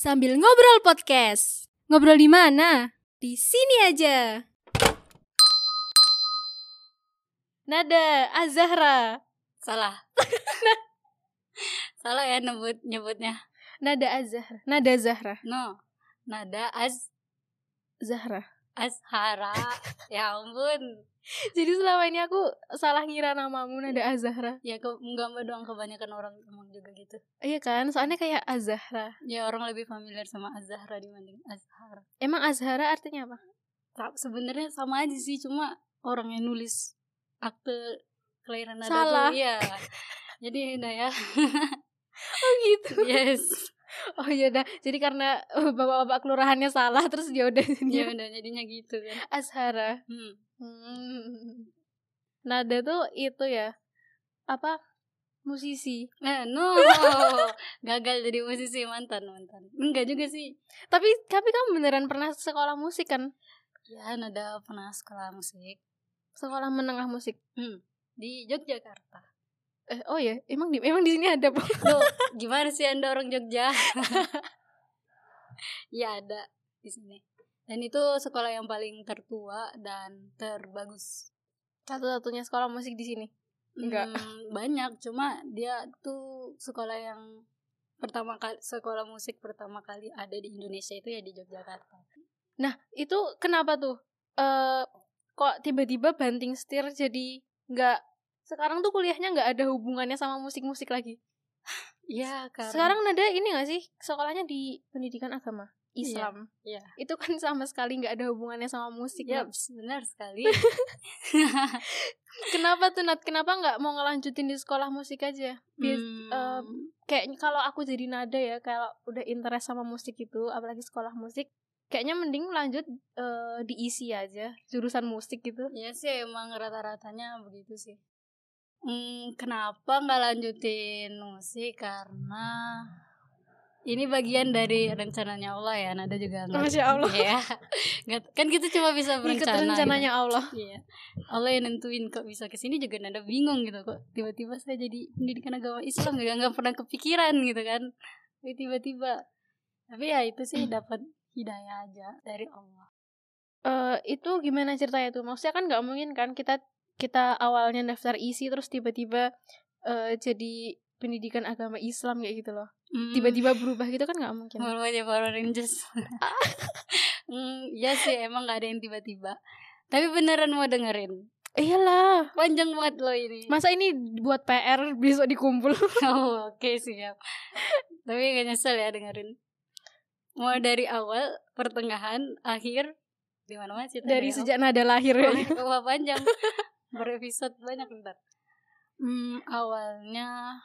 sambil ngobrol podcast. Ngobrol di mana? Di sini aja. Nada Azahra. Salah. Salah ya nyebut nyebutnya. Nada Azahra. Nada Zahra. No. Nada Az Zahra. Azhara. ya ampun. Jadi selama ini aku salah ngira namamu Nada Azahra. Ya ke enggak doang kebanyakan orang emang juga gitu. Iya kan? Soalnya kayak Azahra. Ya orang lebih familiar sama Azhara dibanding Azhar. Emang Azhara artinya apa? Ta- Sebenarnya sama aja sih, cuma orang yang nulis akte kelahiran Nada Salah. tuh iya. Jadi udah ya. Oh gitu. yes. Oh iya dah. Jadi karena eh, bapak-bapak kelurahannya salah terus dia udah Ya udah jadinya gitu kan. Azhara. Hmm. Hmm. Nada tuh itu ya apa musisi. Eh, no. Gagal jadi musisi mantan mantan. Enggak juga sih. Tapi tapi kamu beneran pernah sekolah musik kan? Ya, ada pernah sekolah musik Sekolah menengah musik. hmm. di Yogyakarta. Eh, oh ya, emang di emang di sini ada po. Loh, gimana sih Anda orang Jogja? ya ada di sini. Dan itu sekolah yang paling tertua dan terbagus. Satu-satunya sekolah musik di sini. Enggak. Hmm, banyak, cuma dia tuh sekolah yang pertama kali sekolah musik pertama kali ada di Indonesia itu ya di Yogyakarta. Nah, itu kenapa tuh? Eh kok tiba-tiba banting setir jadi nggak sekarang tuh kuliahnya nggak ada hubungannya sama musik-musik lagi. Iya, karena Sekarang nada ini gak sih sekolahnya di pendidikan agama Islam. Iya. Itu kan sama sekali nggak ada hubungannya sama musik. Ya, Nat. benar sekali. Kenapa tuh Nat? Kenapa nggak mau ngelanjutin di sekolah musik aja? Biar, Hmm, em, kayak kalau aku jadi nada ya, kalau udah interest sama musik itu, apalagi sekolah musik, kayaknya mending lanjut eh, diisi aja jurusan musik gitu. Ya sih emang rata-ratanya begitu sih. Hmm, kenapa nggak lanjutin musik? Karena ini bagian dari rencananya Allah ya. Nada juga nggak. Masya Allah. Nggak- kan kita cuma bisa Ikut berencana. rencananya Allah. gitu. Iya. Allah yang nentuin kok bisa ke sini juga nada bingung gitu kok. Tiba-tiba saya jadi pendidikan agama Islam juga nggak pernah kepikiran gitu kan. Tapi tiba-tiba. Tapi ya itu sih dapat hidayah aja dari Allah. Eh itu gimana ceritanya tuh? Maksudnya kan nggak mungkin kan kita kita awalnya daftar isi terus tiba-tiba eh, jadi pendidikan agama Islam kayak gitu loh. Hmm. Tiba-tiba berubah gitu kan nggak mungkin. Baru aja Power Rangers. hmm, ya sih emang gak ada yang tiba-tiba. Tapi beneran mau dengerin. Iyalah. Panjang banget loh ini. Masa ini buat PR besok dikumpul? oh, oke siap. Tapi gak nyesel ya dengerin. Mau dari awal, pertengahan, akhir, di mana sih Dari sejak nada lahir ya. Wah panjang. Berepisode banyak ntar. Hmm, awalnya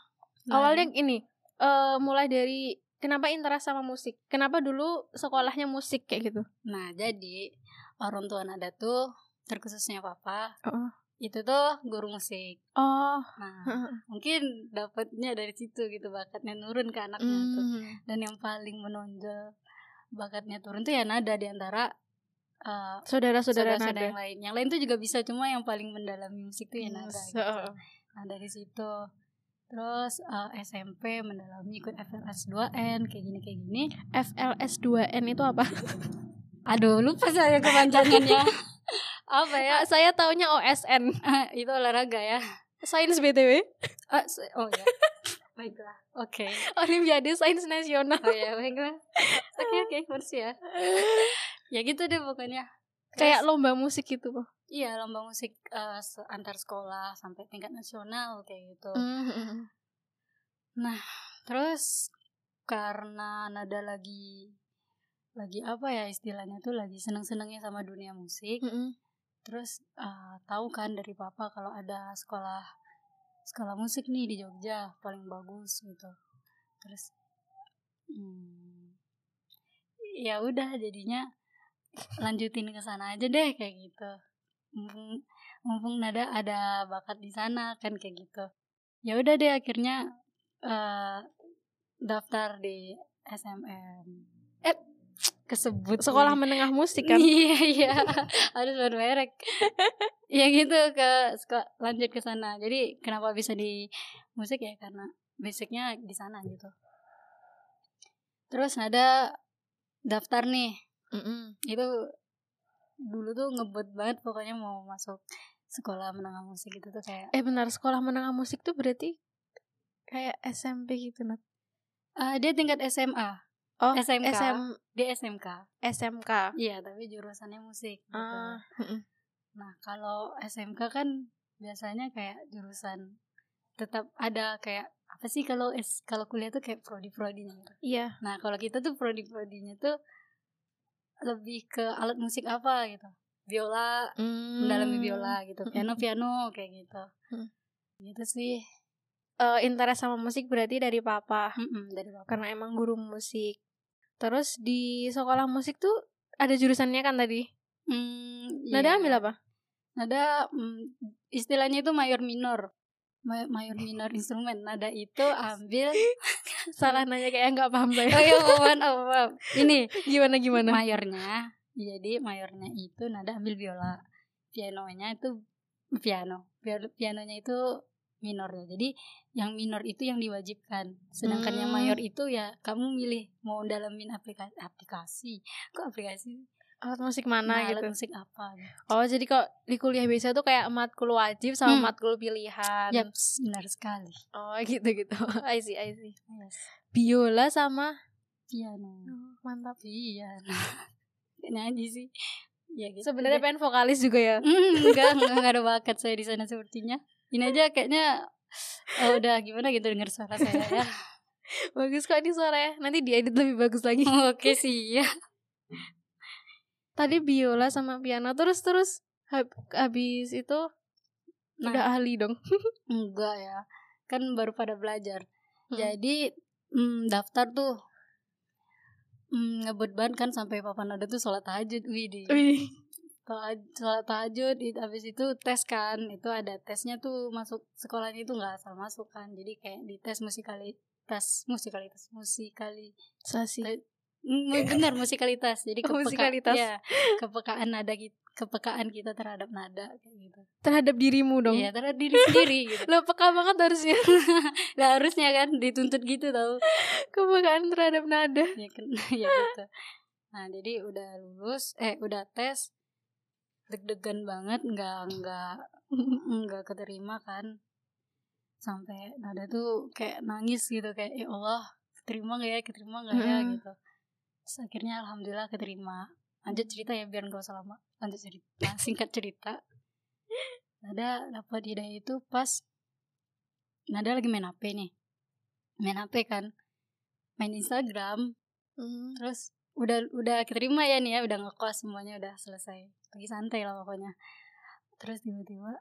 Awalnya ini eh mulai dari kenapa interest sama musik? Kenapa dulu sekolahnya musik kayak gitu? Nah, jadi orang tua Nada tuh terkhususnya papa Oh. itu tuh guru musik. Oh. Nah, mungkin dapatnya dari situ gitu bakatnya nurun ke anaknya tuh. Hmm. Dan yang paling menonjol bakatnya turun tuh ya Nada di antara uh, Saudara-saudara nada. yang lain. Yang lain tuh juga bisa cuma yang paling mendalami musik tuh ya Nada. So- Gitu. Nah, dari situ Terus uh, SMP mendalami ikut FLS 2N kayak gini kayak gini. FLS 2N itu apa? Aduh, lupa saya kepanjangannya. Apa ya? Ah, Saya taunya OSN. itu olahraga ya. Sains BTW. Se- oh ya. Baiklah. Oke. Olimpiade Sains Nasional. Oh ya, baiklah. Oke, oke, makasih ya. Ya gitu deh pokoknya. Kayak Terus, lomba musik gitu loh. iya lomba musik se- antar sekolah sampai tingkat nasional kayak gitu. Hmm. Terus karena nada lagi lagi apa ya istilahnya tuh lagi seneng-senengnya sama dunia musik. Mm-mm. Terus eh, tahu kan dari papa kalau ada sekolah sekolah musik nih di Jogja paling bagus gitu. Terus hmm, ya udah jadinya lanjutin ke sana aja deh kayak gitu. Mumpung, mumpung nada ada bakat di sana kan kayak gitu. Ya udah deh akhirnya eh, daftar di SMM. Eh kesebut Sekolah menengah musik kan. Iya iya harus bermerek. ya gitu ke seko- lanjut ke sana. Jadi kenapa bisa di musik ya karena basicnya di sana gitu. terus nada daftar nih Mm-mm. itu dulu tuh ngebet banget pokoknya mau masuk sekolah menengah musik itu tuh kayak Eh benar, sekolah menengah musik tuh berarti kayak SMP gitu, Nat. ah dia tingkat SMA Oh, SMK. SM, dia SMK SMK. iya tapi jurusannya musik gitu. Mm-mm. nah kalau SMK kan biasanya kayak jurusan tetap ada kayak apa sih kalau S kalau kuliah tuh kayak prodi prodinya gitu. Iya. nah kalau kita tuh prodi prodinya tuh lebih ke alat musik apa gitu biola Mm. mendalami biola gitu Mm-mm. piano piano kayak gitu Mm. gitu sih Eh, interest sama musik berarti dari papa Mm-mm, dari bapak karena emang guru musik. Terus di sekolah musik tuh ada jurusannya kan tadi. hmm, Nada iya. ambil apa? nada mm, istilahnya itu mayor minor mayor minor instrumen nada itu ambil Salah nanya kayak nggak paham oh saya. iya maaf, maaf. ini gimana gimana? mayornya jadi mayornya itu nada ambil biola pianonya itu piano Piano- pianonya itu minornya jadi yang minor itu yang diwajibkan sedangkan yang Hmm. mayor itu ya kamu milih mau dalamin aplikasi aplikasi kok aplikasi Alat musik mana Nah, alat gitu? musik apa gitu. Oh jadi kok di kuliah biasa tuh kayak matkul wajib sama Hmm. matkul pilihan. Yaps, benar sekali Oh gitu gitu. I see I see. yes. Biola sama piano Oh, mantap. piano nyanyi sih ya gitu Sebenarnya pengen vokalis juga ya. Hmm, enggak, enggak, enggak ada bakat saya di sana sepertinya. Ini aja kayaknya oh, udah gimana gitu dengar suara saya ya. Bagus kok ini suaranya. Nanti diedit lebih bagus lagi. Oke sih ya. Tadi biola sama piano terus terus hab- habis itu Nah, udah ahli dong. enggak ya. Kan baru pada belajar. Hmm. Jadi hmm, daftar tuh ngebut banget kan sampai papa nada tuh sholat tahajud Widih Wih. sholat, tahajud habis itu tes kan itu ada tesnya tuh masuk sekolahnya itu nggak asal masuk kan jadi kayak di tes musikalitas musikalitas musikali Sasi. Mm, benar musikalitas jadi Oh, kepeka- musikalitas. ya, kepekaan nada kita kepekaan kita terhadap nada kayak gitu Terhadap dirimu dong. iya terhadap diri sendiri gitu Lo peka banget harusnya. lah harusnya kan dituntut gitu tau Kepekaan terhadap nada. ya kan ya gitu nah jadi udah lulus eh udah tes deg-degan banget nggak nggak nggak keterima kan sampai nada tuh kayak nangis gitu kayak ya Allah keterima gak ya keterima gak ya Mm-mm. gitu terus akhirnya alhamdulillah keterima. Lanjut cerita ya biar gak usah lama. Lanjut cerita singkat cerita. Nada dapat hidayah itu pas nada lagi main HP nih. Main HP kan. Main Instagram. Hmm. terus udah udah keterima ya nih ya udah ngekos semuanya udah selesai. Pergi santai lah pokoknya. Terus tiba-tiba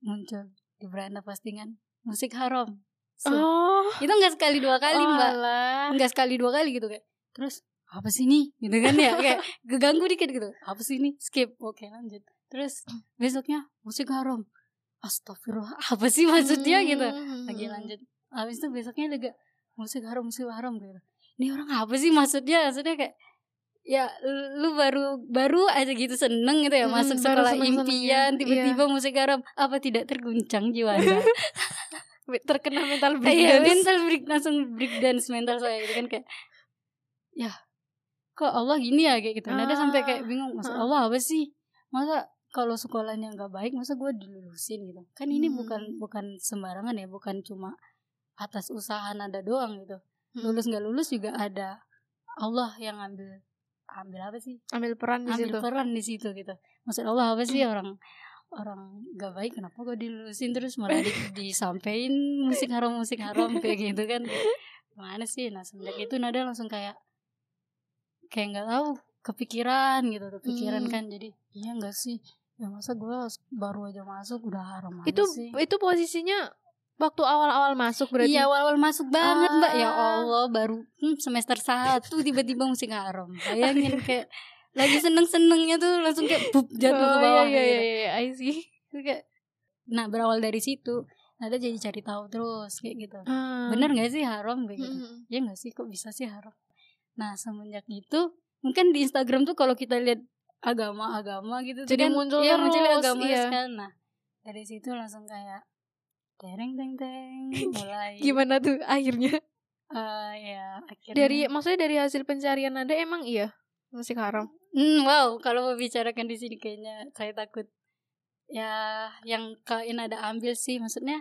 muncul di beranda postingan musik haram. So, Oh. itu nggak sekali dua kali oh, mbak. Alah. nggak sekali dua kali gitu kayak. Terus apa sih ini? Gitu kan ya kayak keganggu dikit gitu. Apa sih ini? Skip. Oke lanjut. Terus besoknya musik haram astagfirullah apa sih maksudnya gitu? Hmm. lagi lanjut. Habis itu besoknya juga musik haram musik haram gitu. Ini orang apa sih maksudnya? Maksudnya kayak ya lu baru baru aja gitu seneng gitu ya Mm, masuk sekolah seneng-senengnya. impian tiba-tiba musik haram apa tidak terguncang jiwa anda? Terkena mental Iya breakdance. mental break langsung break dance mental saya gitu kan kayak ya kok Allah gini ya kayak gitu. Nada sampai kayak bingung masa Ah. Allah apa sih? Masa kalau sekolahnya nggak baik masa gue dilulusin gitu? Kan ini Hmm. bukan bukan sembarangan ya bukan cuma atas usaha nada doang gitu. Hmm. lulus nggak lulus juga ada Allah yang ambil ambil apa sih? Ambil peran di ambil situ. peran di situ gitu. Maksud Allah apa sih? Orang orang gak baik kenapa gue dilulusin terus? Malah di, disampein musik haram musik haram kayak gitu kan. Mana sih? Nah semenjak itu nada langsung kayak kayak nggak tahu kepikiran gitu kepikiran Hmm. kan jadi iya nggak sih ya masa gue baru aja masuk udah haram aja Itu sih itu posisinya waktu awal-awal masuk berarti. Iya awal-awal masuk banget mbak Ya Ah. Allah baru hmm, semester satu tiba-tiba musik haram Bayangin kayak lagi seneng-senengnya tuh langsung kayak bup jatuh ke Oh, bawah iya, iya, gitu. iya, iya, I see. Kayak, Nah berawal dari situ Nada jadi cari tahu terus kayak gitu Ah. Bener gak sih haram kayak gitu Mm-mm. Ya gak sih kok bisa sih haram Nah semenjak itu Mungkin di Instagram tuh kalau kita lihat agama-agama gitu Jadi kan, muncul iya, muncul agama iya. kan Nah dari situ langsung kayak Tereng teng teng mulai Gimana tuh akhirnya? Eh, ya akhirnya Dari maksudnya dari hasil pencarian Nada emang iya musik haram. Hmm, wow, kalau membicarakan di sini kayaknya saya takut. Ya, yang kain ada ambil sih, maksudnya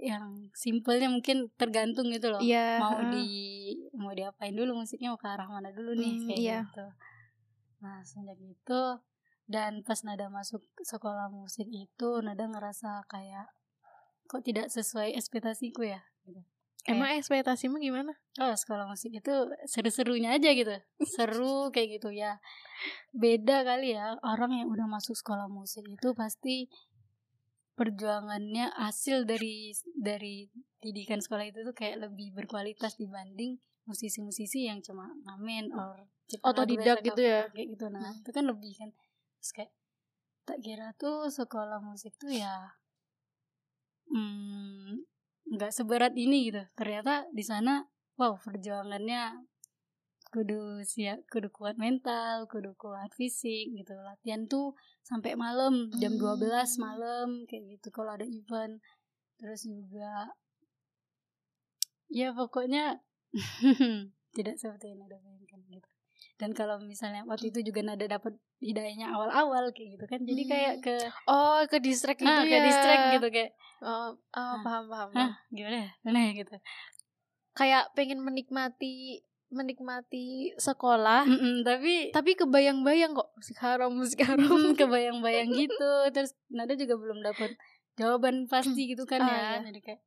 yang simpelnya mungkin tergantung gitu loh. Iya. Mau heeh. di mau diapain dulu musiknya mau ke arah mana dulu nih Hmm, kayak iya. gitu. Nah, sejak itu dan pas Nada masuk sekolah musik itu Nada ngerasa kayak kok tidak sesuai ekspektasiku ya gitu. Emang ekspektasimu gimana? Oh sekolah musik itu seru-serunya aja gitu Seru kayak gitu ya Beda kali ya Orang yang udah masuk sekolah musik itu pasti Perjuangannya hasil dari dari didikan sekolah itu tuh kayak lebih berkualitas dibanding musisi-musisi yang cuma ngamen or Otodidak gitu ya? kayak gitu nah Hmm. itu kan lebih kan terus kayak tak kira tuh sekolah musik tuh ya hmm, nggak seberat ini gitu ternyata di sana wow perjuangannya kudu siap kudu kuat mental kudu kuat fisik gitu latihan tuh sampai malam jam Hmm. 12 malam kayak gitu kalau ada event terus juga ya pokoknya tidak seperti yang ada bayangkan gitu dan kalau misalnya waktu itu juga nada dapat hidayahnya awal-awal kayak gitu kan jadi Hmm. kayak ke Oh, ke distract gitu ah, ya. kayak distract gitu kayak Oh, oh, paham paham. paham. gimana ya ya gitu Kayak pengen menikmati menikmati sekolah, Mm-mm, tapi tapi kebayang-bayang kok musik haram, musik haram. mm, kebayang-bayang gitu. Terus nada juga belum dapat jawaban pasti gitu kan Ah, ya. iya. jadi kayak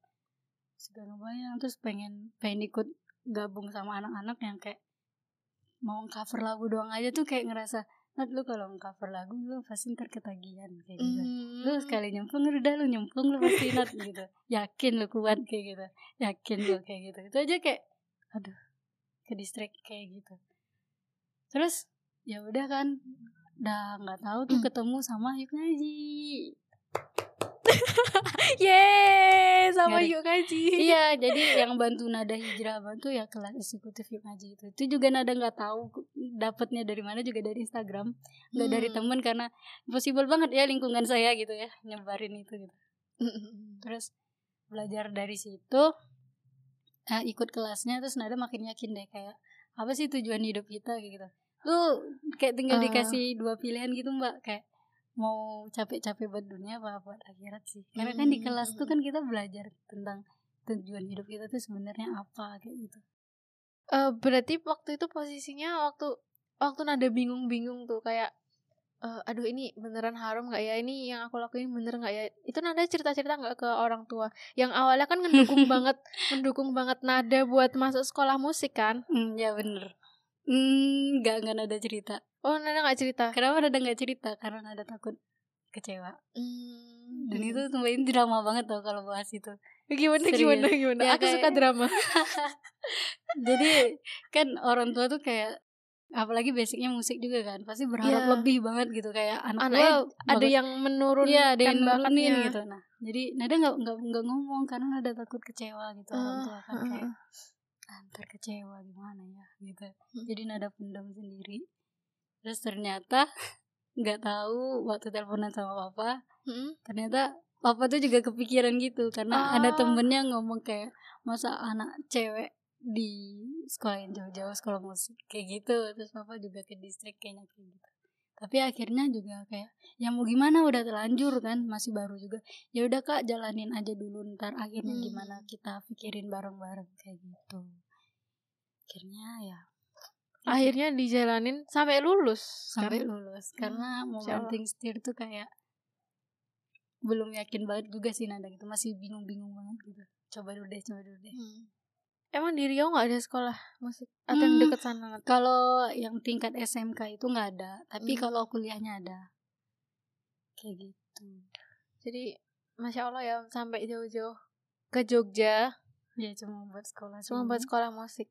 sudah ngebayang terus pengen pengen ikut gabung sama anak-anak yang kayak mau cover lagu doang aja tuh kayak ngerasa Nat lu kalau cover lagu lu pasti ntar ketagihan kayak gitu. Hmm. lu sekali nyemplung udah lu nyemplung lu pasti nat gitu. Yakin lu kuat kayak gitu. Yakin lu kayak gitu. Itu aja kayak aduh ke distract kayak gitu terus ya udah kan udah nggak tahu tuh Hmm. ketemu sama Yuk Ngaji Yeay, sama yuk kaji. iya jadi yang bantu nada hijrah bantu ya kelas eksekutif Yuk Ngaji itu itu juga nada nggak tahu dapatnya dari mana juga dari Instagram nggak dari Hmm. temen karena possible banget ya lingkungan saya gitu ya nyebarin itu gitu Mm-mm. terus belajar dari situ eh, ikut kelasnya terus nada makin yakin deh kayak apa sih tujuan hidup kita kayak gitu lu kayak tinggal Ah. dikasih dua pilihan gitu mbak kayak mau capek-capek buat dunia apa buat akhirat sih karena kan di Hmm. kelas tuh kan kita belajar tentang tujuan hidup kita tuh sebenarnya apa kayak gitu Eh, berarti waktu itu posisinya waktu waktu nada bingung-bingung tuh kayak eh, aduh ini beneran haram nggak ya? Ini yang aku lakuin bener nggak ya? Itu nada cerita-cerita nggak ke orang tua? Yang awalnya kan mendukung banget mendukung banget nada buat masuk sekolah musik kan? Hmm, ya bener. Hmm, nggak nggak ada cerita. Oh nada nggak cerita? Kenapa nada nggak cerita? Karena nada takut kecewa. Hmm. dan itu tuh drama banget tau kalau bahas itu. Gimana Serius. gimana gimana? Ya, aku suka kayak- drama. Jadi kan orang tua tuh kayak apalagi basicnya musik juga kan pasti berharap Iya. lebih banget gitu kayak anak anaknya gua ada yang menurun Iya ada yang bakatnya. nurunin gitu nah jadi nada nggak nggak nggak ngomong karena nada takut kecewa gitu orang Ah, tua kan ah, kayak ah. "Ah, kecewa gimana ya gitu Hmm. jadi nada pendam sendiri terus ternyata nggak tahu waktu teleponan sama papa Mm-mm. ternyata papa tuh juga kepikiran gitu karena ada Ah. temennya ngomong kayak masa anak cewek di sekolah yang jauh-jauh sekolah musik kayak gitu. Terus papa juga ke distrik kayaknya kayak gitu. Tapi akhirnya juga kayak ya mau gimana? Udah terlanjur kan masih baru juga. Ya udah kak jalanin aja dulu ntar akhirnya Hmm. gimana kita pikirin bareng-bareng kayak gitu. Akhirnya ya. Akhirnya dijalanin sampai lulus sampai kan? lulus karena mau Allah. banting setir tuh kayak belum yakin banget juga sih nada gitu. Masih bingung-bingung banget gitu. Coba dulu deh coba dulu deh. Hmm. Emang di Riau nggak ada sekolah musik atau yang Hmm. deket sana? kalau yang tingkat SMK itu nggak ada tapi Hmm. kalau kuliahnya ada kayak gitu Jadi masya Allah ya sampai jauh-jauh ke Jogja ya cuma buat sekolah cuma buat sekolah musik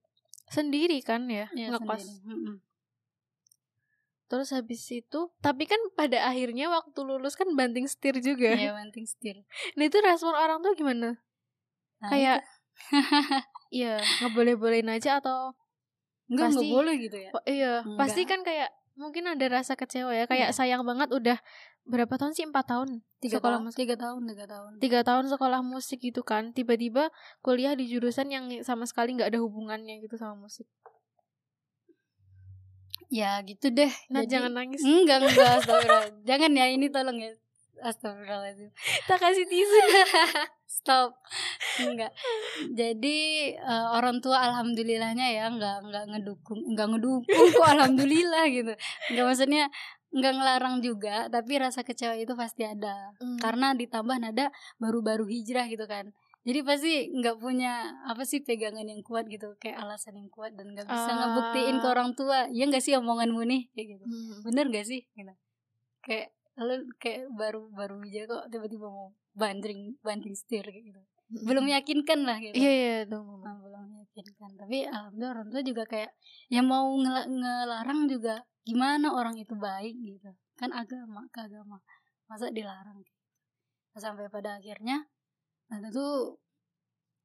sendiri kan ya ya. Mm-mm. Terus habis itu, tapi kan pada akhirnya waktu lulus kan banting setir juga. ya banting setir Nah itu respon orang tuh gimana? Nah, Kayak Iya ngeboleh-bolehin aja atau nggak nggak boleh gitu ya? iya Enggak. pasti kan kayak mungkin ada rasa kecewa ya kayak Iya. sayang banget udah berapa tahun sih? Empat tahun tiga sekolah tahun musik. tiga tahun tiga tahun. Tiga tahun sekolah musik gitu kan tiba-tiba kuliah di jurusan yang sama sekali nggak ada hubungannya gitu sama musik. Ya gitu deh nah Jadi- jangan nangis. Enggak enggak jangan ya ini tolong ya astagfirullahaladzim. Tak kasih tisu. Stop. Enggak. Jadi eh, orang tua alhamdulillahnya ya enggak enggak ngedukung enggak ngedukung kok alhamdulillah gitu. Enggak maksudnya enggak ngelarang juga tapi rasa kecewa itu pasti ada. Hmm. karena ditambah nada baru-baru hijrah gitu kan. Jadi pasti nggak punya apa sih pegangan yang kuat gitu kayak alasan yang kuat dan nggak bisa Ah. ngebuktiin ke orang tua. Ya nggak sih omonganmu nih? Kayak gitu. Hmm. bener gak sih? Gitu. Kayak lu kayak baru baru aja kok tiba-tiba mau banding banding setir kayak gitu. Belum meyakinkan lah gitu. Iya iya tuh mama. Nah, belum meyakinkan. Tapi alhamdulillah orang tua juga kayak yang mau ngela- ngelarang juga gimana orang itu baik gitu. Kan agama ke agama. Masa dilarang gitu. Nah, sampai pada akhirnya Nada tuh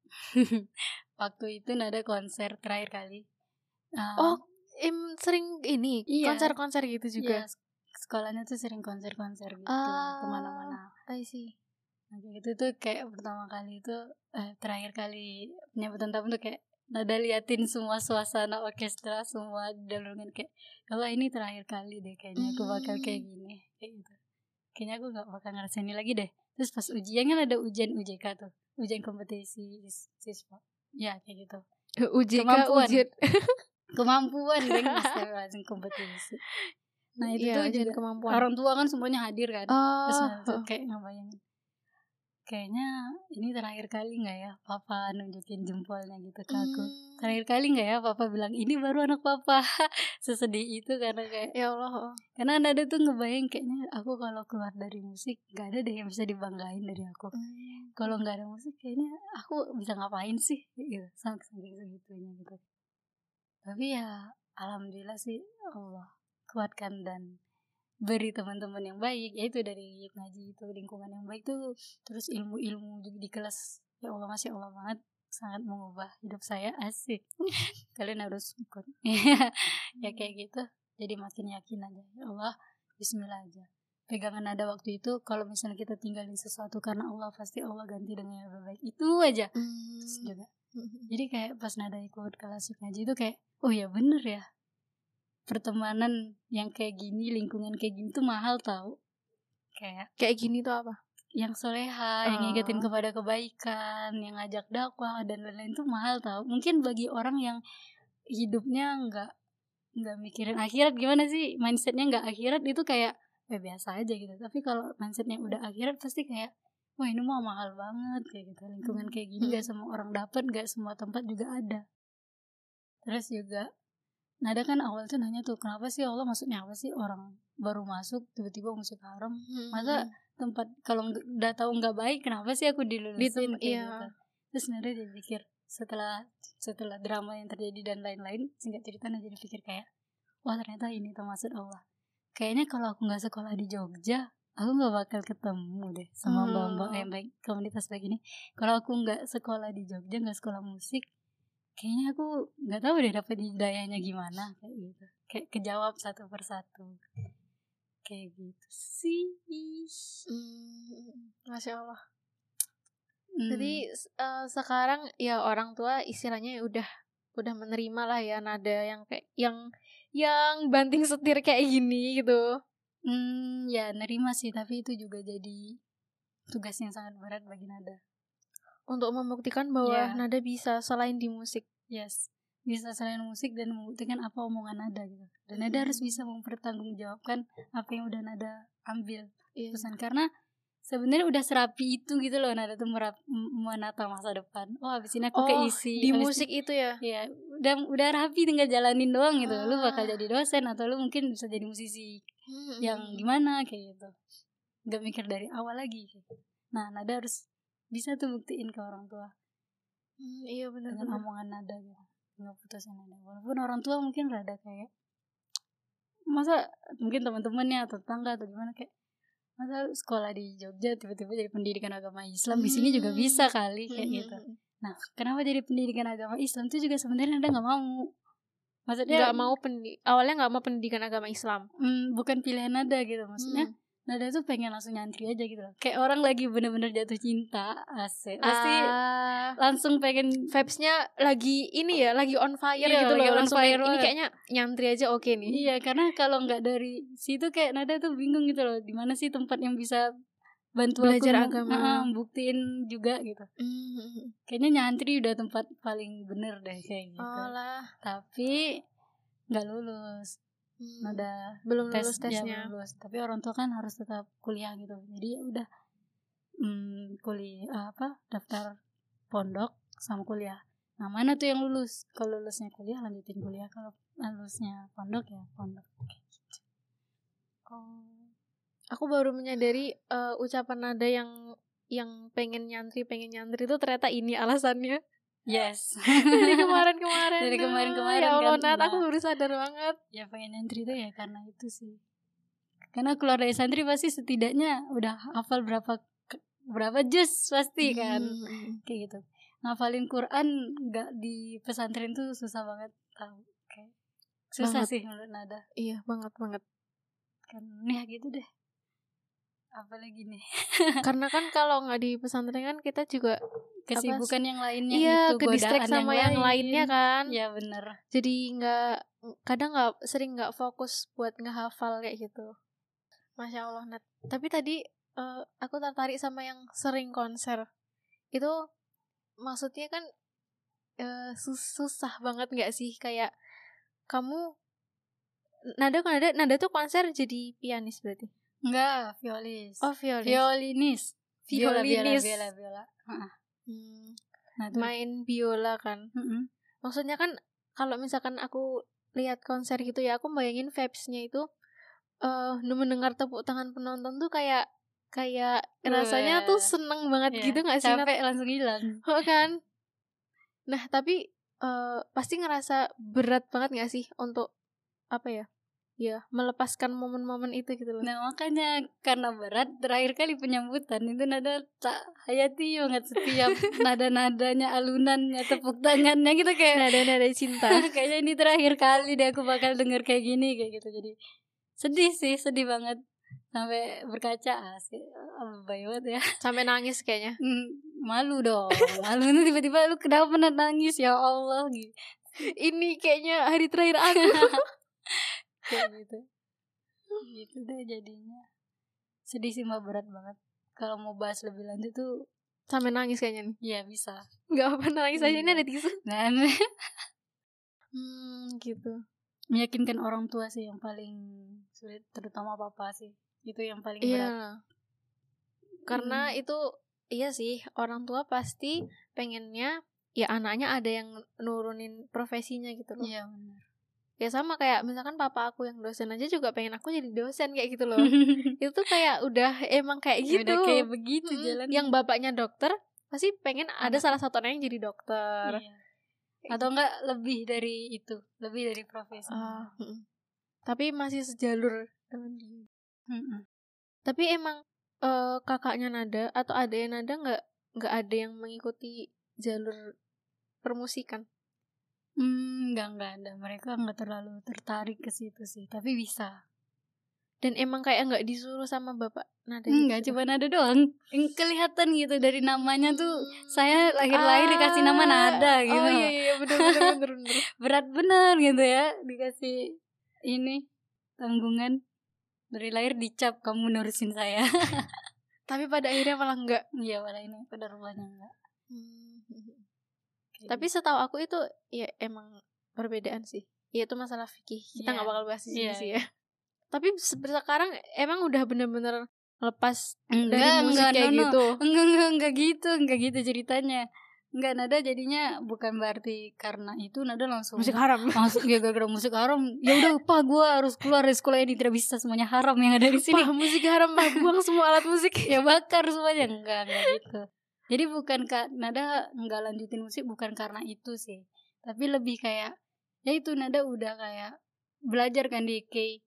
waktu itu Nada konser terakhir kali. Nah, oh im sering ini Iya. konser-konser gitu juga? Iya, sekolahnya tuh sering konser-konser gitu Ah. ke mana-mana. I see. Nah, kayak gitu tuh kayak pertama kali itu eh, terakhir kali penyambutan tamu tuh kayak nada liatin semua suasana orkestra semua dalungan kayak kalau ini terakhir kali deh kayaknya aku bakal Hmm. kayak gini kayak gitu. Kayaknya aku gak bakal ngerasain ini lagi deh. Terus pas ujian kan ada ujian UJK tuh ujian kompetisi sis- siswa. Ya kayak gitu. UJK Kemampuan. ujian. Kemampuan langsung kompetisi nah itu Iya, tuh juga kemampuan. orang tua kan semuanya hadir kan oh. terus kayak ngebayangin kayaknya ini terakhir kali nggak ya papa nunjukin jempolnya gitu ke aku. Hmm. terakhir kali nggak ya papa bilang ini baru anak papa. Sesedih itu karena kayak ya Allah oh. karena ada tuh ngebayang kayaknya aku kalau keluar dari musik nggak ada deh yang bisa dibanggain dari aku. Hmm. kalau nggak ada musik kayaknya aku bisa ngapain sih? Gitu sampai segitunya gitu. Tapi ya alhamdulillah sih Allah kuatkan dan beri teman-teman yang baik yaitu dari ngaji itu lingkungan yang baik tuh terus ilmu-ilmu juga di kelas ya Allah masya Allah banget sangat mengubah hidup saya asik. Kalian harus ikut ya kayak gitu jadi makin yakin aja ya Allah Bismillah aja. Pegangan ada waktu itu kalau misalnya kita tinggalin sesuatu karena Allah pasti Allah ganti dengan yang lebih baik itu aja. Terus Hmm. juga. Jadi kayak pas nada ikut kelas ngaji itu kayak oh ya bener ya pertemanan yang kayak gini lingkungan kayak gini tuh mahal tau. Kayak kayak gini tuh apa? yang soleha yang Oh. ngingetin kepada kebaikan yang ngajak dakwah dan lain-lain tuh mahal tau. Mungkin bagi orang yang hidupnya nggak nggak mikirin akhirat gimana sih? Mindsetnya nggak akhirat itu kayak ya biasa aja gitu. Tapi kalau mindsetnya udah akhirat pasti kayak wah ini mah mahal banget kayak gitu. Lingkungan Hmm. kayak gini Hmm. gak semua orang dapat gak semua tempat juga ada. Terus juga Nada kan awal tuh nanya tuh kenapa sih Allah maksudnya apa sih orang baru masuk tiba-tiba musik haram Hmm. masa tempat kalau udah tahu nggak baik kenapa sih aku dilulusin Di tem- kayak iya. gitu terus Nada dia pikir setelah setelah drama yang terjadi dan lain-lain singkat cerita Nada jadi pikir kayak wah ternyata ini tuh maksud Allah kayaknya kalau aku nggak sekolah di Jogja aku nggak bakal ketemu deh sama Hmm. mbak-mbak yang baik komunitas baik ini kalau aku nggak sekolah di Jogja nggak sekolah musik kayaknya aku nggak tahu deh dapat hidayahnya gimana kayak gitu kayak kejawab satu persatu kayak gitu sih Hmm. masya Allah Hmm. Jadi s- eh, sekarang ya orang tua istilahnya udah udah menerima lah ya nada yang kayak yang yang banting setir kayak gini gitu. Hmm, ya nerima sih, tapi itu juga jadi tugas yang sangat berat bagi Nada. Untuk membuktikan bahwa Ya. nada bisa selain di musik. Yes, bisa selain musik dan membuktikan apa omongan Nada gitu. Dan Nada harus bisa mempertanggungjawabkan apa yang udah Nada ambil Iya. pesan karena sebenarnya udah serapi itu gitu loh Nada tuh merap, menata masa depan. Oh, habis ini aku Oh, keisi Di habis musik itu ya. ya udah udah rapi tinggal jalanin doang gitu lu bakal Ah. jadi dosen atau lu mungkin bisa jadi musisi Hmm. yang gimana kayak gitu nggak mikir dari awal lagi gitu. nah nada harus bisa tuh buktiin ke orang tua. Hmm, iya benar dengan omongan nada gitu. Nggak putusin nada. Walaupun orang tua mungkin rada kayak masa mungkin teman-temannya atau tetangga atau gimana? Kayak masa sekolah di Jogja tiba-tiba jadi pendidikan agama Islam di sini juga Hmm. bisa kali kayak Hmm. gitu nah kenapa jadi pendidikan agama Islam itu juga sebenarnya nada nggak mau. Maksudnya nggak mau pendi awalnya nggak mau pendidikan agama Islam. Mm, bukan pilihan nada gitu. Maksudnya Hmm. Nada tuh pengen langsung nyantri aja gitu loh. Kayak orang lagi bener-bener jatuh cinta asik pasti Ah, langsung pengen vibes-nya lagi ini ya lagi on fire Iya, gitu loh on langsung fire pengen, ini kayaknya nyantri aja oke nih. Iya karena kalau nggak dari situ kayak nada tuh bingung gitu loh di mana sih tempat yang bisa bantu Belajar aku agama. ah, buktiin juga gitu. Hmm. kayaknya nyantri udah tempat paling bener deh kayak gitu. Oh lah tapi nggak lulus Hmm. nada belum tes lulus ya, tesnya. belum. Lulus. tapi orang tua kan harus tetap kuliah gitu. Jadi ya udah hmm, kuliah apa daftar pondok sama kuliah. Nah mana tuh yang lulus? Kalau lulusnya kuliah lanjutin kuliah. Kalau lulusnya pondok ya pondok. Oh. Aku baru menyadari eh, ucapan nada yang yang pengen nyantri pengen nyantri itu ternyata ini alasannya yes. Dari kemarin-kemarin Dari kemarin-kemarin ya Allah kan, Nat aku nah. baru sadar banget. Ya pengen nyantri tuh ya karena itu sih. Karena keluar dari santri pasti setidaknya udah hafal berapa berapa juz pasti kan. Hmm. kayak gitu. Ngafalin Quran nggak di pesantren tuh susah banget tahu. Kayak susah Banget. sih menurut Nada. Iya banget banget. Kan ya gitu deh apalagi nih karena kan kalau nggak di pesantren kan kita juga kesibukan yang lainnya iya itu ke distract godaan sama yang, lain. lainnya kan. Ya bener. Jadi nggak kadang nggak sering nggak fokus buat ngehafal kayak gitu. Masya allah Nat. Tapi tadi eh, aku tertarik sama yang sering konser. Itu maksudnya kan eh, sus- susah banget nggak sih? Kayak kamu nada kan nada nada tuh konser jadi pianis berarti enggak violis. Oh violis. Violinis. Violinis. viola, viola. Heeh. Hmm, nah tuh main biola kan? Mm-mm. maksudnya kan kalau misalkan aku lihat konser gitu ya aku bayangin vibes-nya itu eh mendengar tepuk tangan penonton tuh kayak kayak rasanya tuh seneng banget Iya, gitu gak sih Nat? capek langsung hilang. Oh, kan? Nah tapi eh pasti ngerasa berat banget gak sih untuk apa ya ya melepaskan momen-momen itu gitu loh. Nah makanya karena berat terakhir kali penyambutan itu nada tak hayati banget setiap nada-nadanya alunannya tepuk tangannya gitu kayak nada-nada cinta. Kayaknya ini terakhir kali deh aku bakal denger kayak gini kayak gitu. Jadi sedih sih sedih banget. Sampai berkaca asik lebay banget ya. Sampai nangis kayaknya. Hmm, malu dong. Malu nih tiba-tiba lu kenapa pernah nangis? Ya Allah gitu. Ini kayaknya hari terakhir aku kayak gitu. Gitu deh jadinya. Sedih sih mah berat banget. Kalau mau bahas lebih lanjut tuh sampai nangis kayaknya nih. Ya bisa. Nggak apa nangis aja. Ini Iya. ada tisu nah hmm gitu. Meyakinkan orang tua sih yang paling sulit terutama papa sih. Itu yang paling berat. Iya. Karena itu iya sih orang tua pasti pengennya ya anaknya ada yang nurunin profesinya gitu loh. iya benar Ya sama kayak misalkan papa aku yang dosen aja juga pengen aku jadi dosen kayak gitu loh. itu tuh kayak udah emang kayak gitu. udah kayak begitu Mm-mm. jalan Yang bapaknya dokter pasti pengen ada Anak. salah satu orang yang jadi dokter. Iya. atau enggak lebih dari itu lebih dari profesi mm-mm. Tapi masih sejalur dengan dia. Tapi emang eh, kakaknya Nada atau adanya Nada nggak nggak ada yang mengikuti jalur permusikan. Hmm, enggak enggak ada mereka enggak terlalu tertarik ke situ sih tapi bisa Dan emang kayak nggak disuruh sama bapak Nada. enggak gitu. cuma ada doang yang kelihatan gitu dari namanya tuh Hmm. saya lahir-lahir dikasih nama Ah, Nada gitu Oh iya iya bener. bener. berat bener gitu ya dikasih ini tanggungan dari lahir dicap kamu nurusin saya Tapi pada akhirnya malah enggak. iya pada ini pada rupanya enggak Kayak Tapi setahu aku itu ya emang perbedaan sih. Ya itu masalah fikih. Kita Iya. nggak bakal bahas di sini Iya, sih ya. Tapi se- sekarang emang udah bener-bener lepas gitu. dari enggak musik enggak kayak no, no. gitu. enggak enggak enggak gitu enggak gitu ceritanya enggak nada jadinya bukan berarti karena itu nada langsung Musik haram. langsung ya gara-gara musik haram ya udah pak gue harus keluar dari sekolah ini tidak bisa semuanya haram yang ada di sini musik haram, pah, buang semua alat musik. ya bakar semuanya enggak enggak gitu jadi bukan kak nada enggak lanjutin musik bukan karena itu sih. Tapi lebih kayak ya itu nada udah kayak belajar kan di K.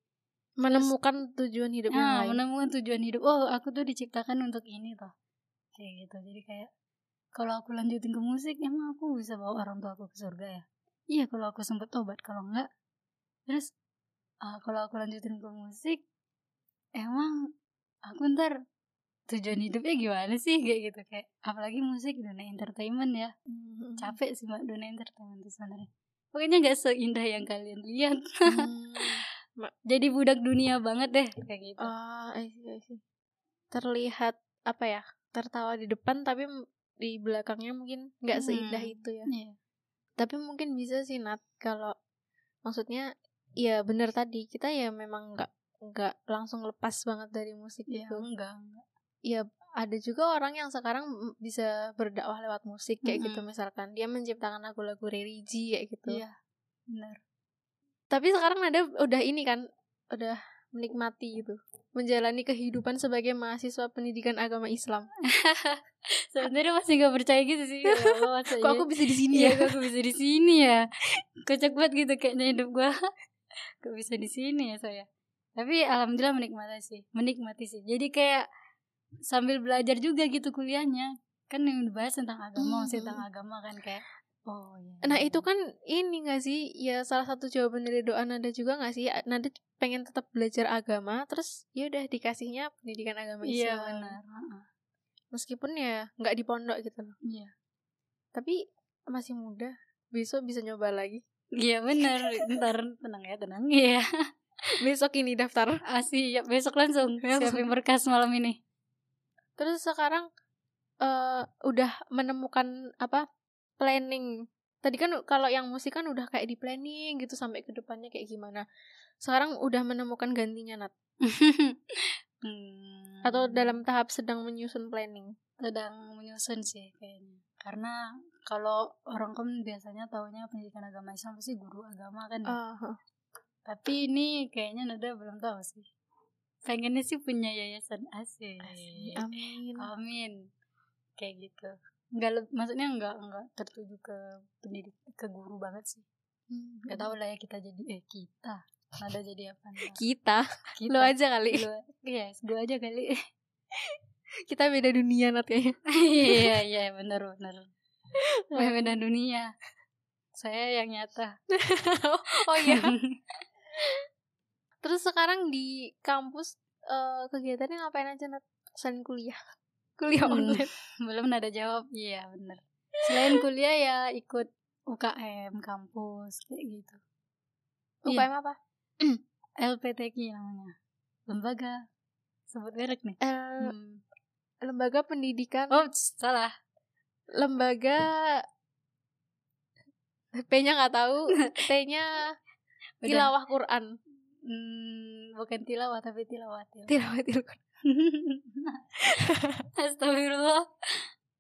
Menemukan tujuan hidup yang nah, lain. menemukan tujuan hidup. Oh aku tuh diciptakan untuk ini toh. Kayak gitu. Jadi kayak kalau aku lanjutin ke musik emang aku bisa bawa orang tua aku ke surga ya? Iya kalau aku sempat tobat. Kalau enggak terus uh, kalau aku lanjutin ke musik emang aku ntar tujuan hidupnya gimana sih kayak gitu kayak apalagi musik dunia entertainment ya Hmm. capek sih mbak dunia entertainment itu sebenarnya pokoknya nggak seindah yang kalian lihat Hmm. jadi budak dunia banget deh kayak gitu Ah, I see, I see. Terlihat apa ya? Tertawa di depan tapi di belakangnya mungkin nggak Hmm. seindah itu ya. Iya. Tapi mungkin bisa sih Nat kalau maksudnya ya bener tadi kita ya memang nggak nggak langsung lepas banget dari musik Iya, itu. enggak enggak Ya ada juga orang yang sekarang bisa berdakwah lewat musik kayak gitu Mm-mm. misalkan dia menciptakan lagu-lagu religi kayak gitu. iya benar Tapi sekarang ada udah ini kan udah menikmati gitu menjalani kehidupan sebagai mahasiswa pendidikan agama Islam. sebenarnya masih nggak percaya gitu sih ya Allah, Kok aku bisa di sini Iya, ya? kok aku bisa di sini ya. Kocak banget gitu kayaknya hidup gua. Kok bisa di sini ya saya. Tapi alhamdulillah menikmati sih, menikmati sih. Jadi kayak sambil belajar juga gitu kuliahnya. Kan yang dibahas tentang agama, Hmm. tentang agama kan kayak oh iya. Nah itu kan ini gak sih ya salah satu jawaban dari doa Nada juga gak sih Nada pengen tetap belajar agama terus ya udah dikasihnya pendidikan agama Iya Islam benar. heeh. meskipun ya nggak di pondok gitu loh Iya. tapi masih muda besok bisa nyoba lagi Iya benar. Ntar tenang ya, tenang. Iya. besok ini daftar Ah, siap besok. Langsung. Siapin berkas malam ini. Terus sekarang eh udah menemukan apa planning. Tadi kan kalau yang musik kan udah kayak di planning gitu sampai ke depannya kayak gimana. Sekarang udah menemukan gantinya Nat? Hmm. atau dalam tahap sedang menyusun planning? Sedang menyusun sih kayaknya. Karena kalau orang kan biasanya taunya pendidikan agama Islam pasti guru agama kan ya. Ah, tapi ini kayaknya Nada belum tahu sih pengennya sih punya yayasan asik. Amin. Amin. Kayak gitu. Nggak maksudnya nggak nggak tertuju ke pendidik ke guru banget sih. Hmm. nggak tahu lah ya kita jadi eh kita. Nada jadi apa kita. Kita. Lo aja kali. Lu- yes gue aja kali. Kita beda dunia Nat kayaknya iya iya benar benar beda dunia. Saya yang nyata. Oh iya terus sekarang di kampus eh, kegiatannya ngapain aja Nat? Selain kuliah. Kuliah Hmm. online. Belum ada jawab. Iya bener. Selain kuliah ya ikut UKM kampus kayak gitu. Iya. UKM apa? LPTK namanya. Lembaga. Sebut merek nih. Eh, Hmm. lembaga pendidikan. Oh salah. Lembaga P-nya nggak tahu. T-nya tilawah Quran Hmm, bukan tilawah tapi tilawatil tilawatil Astagfirullah.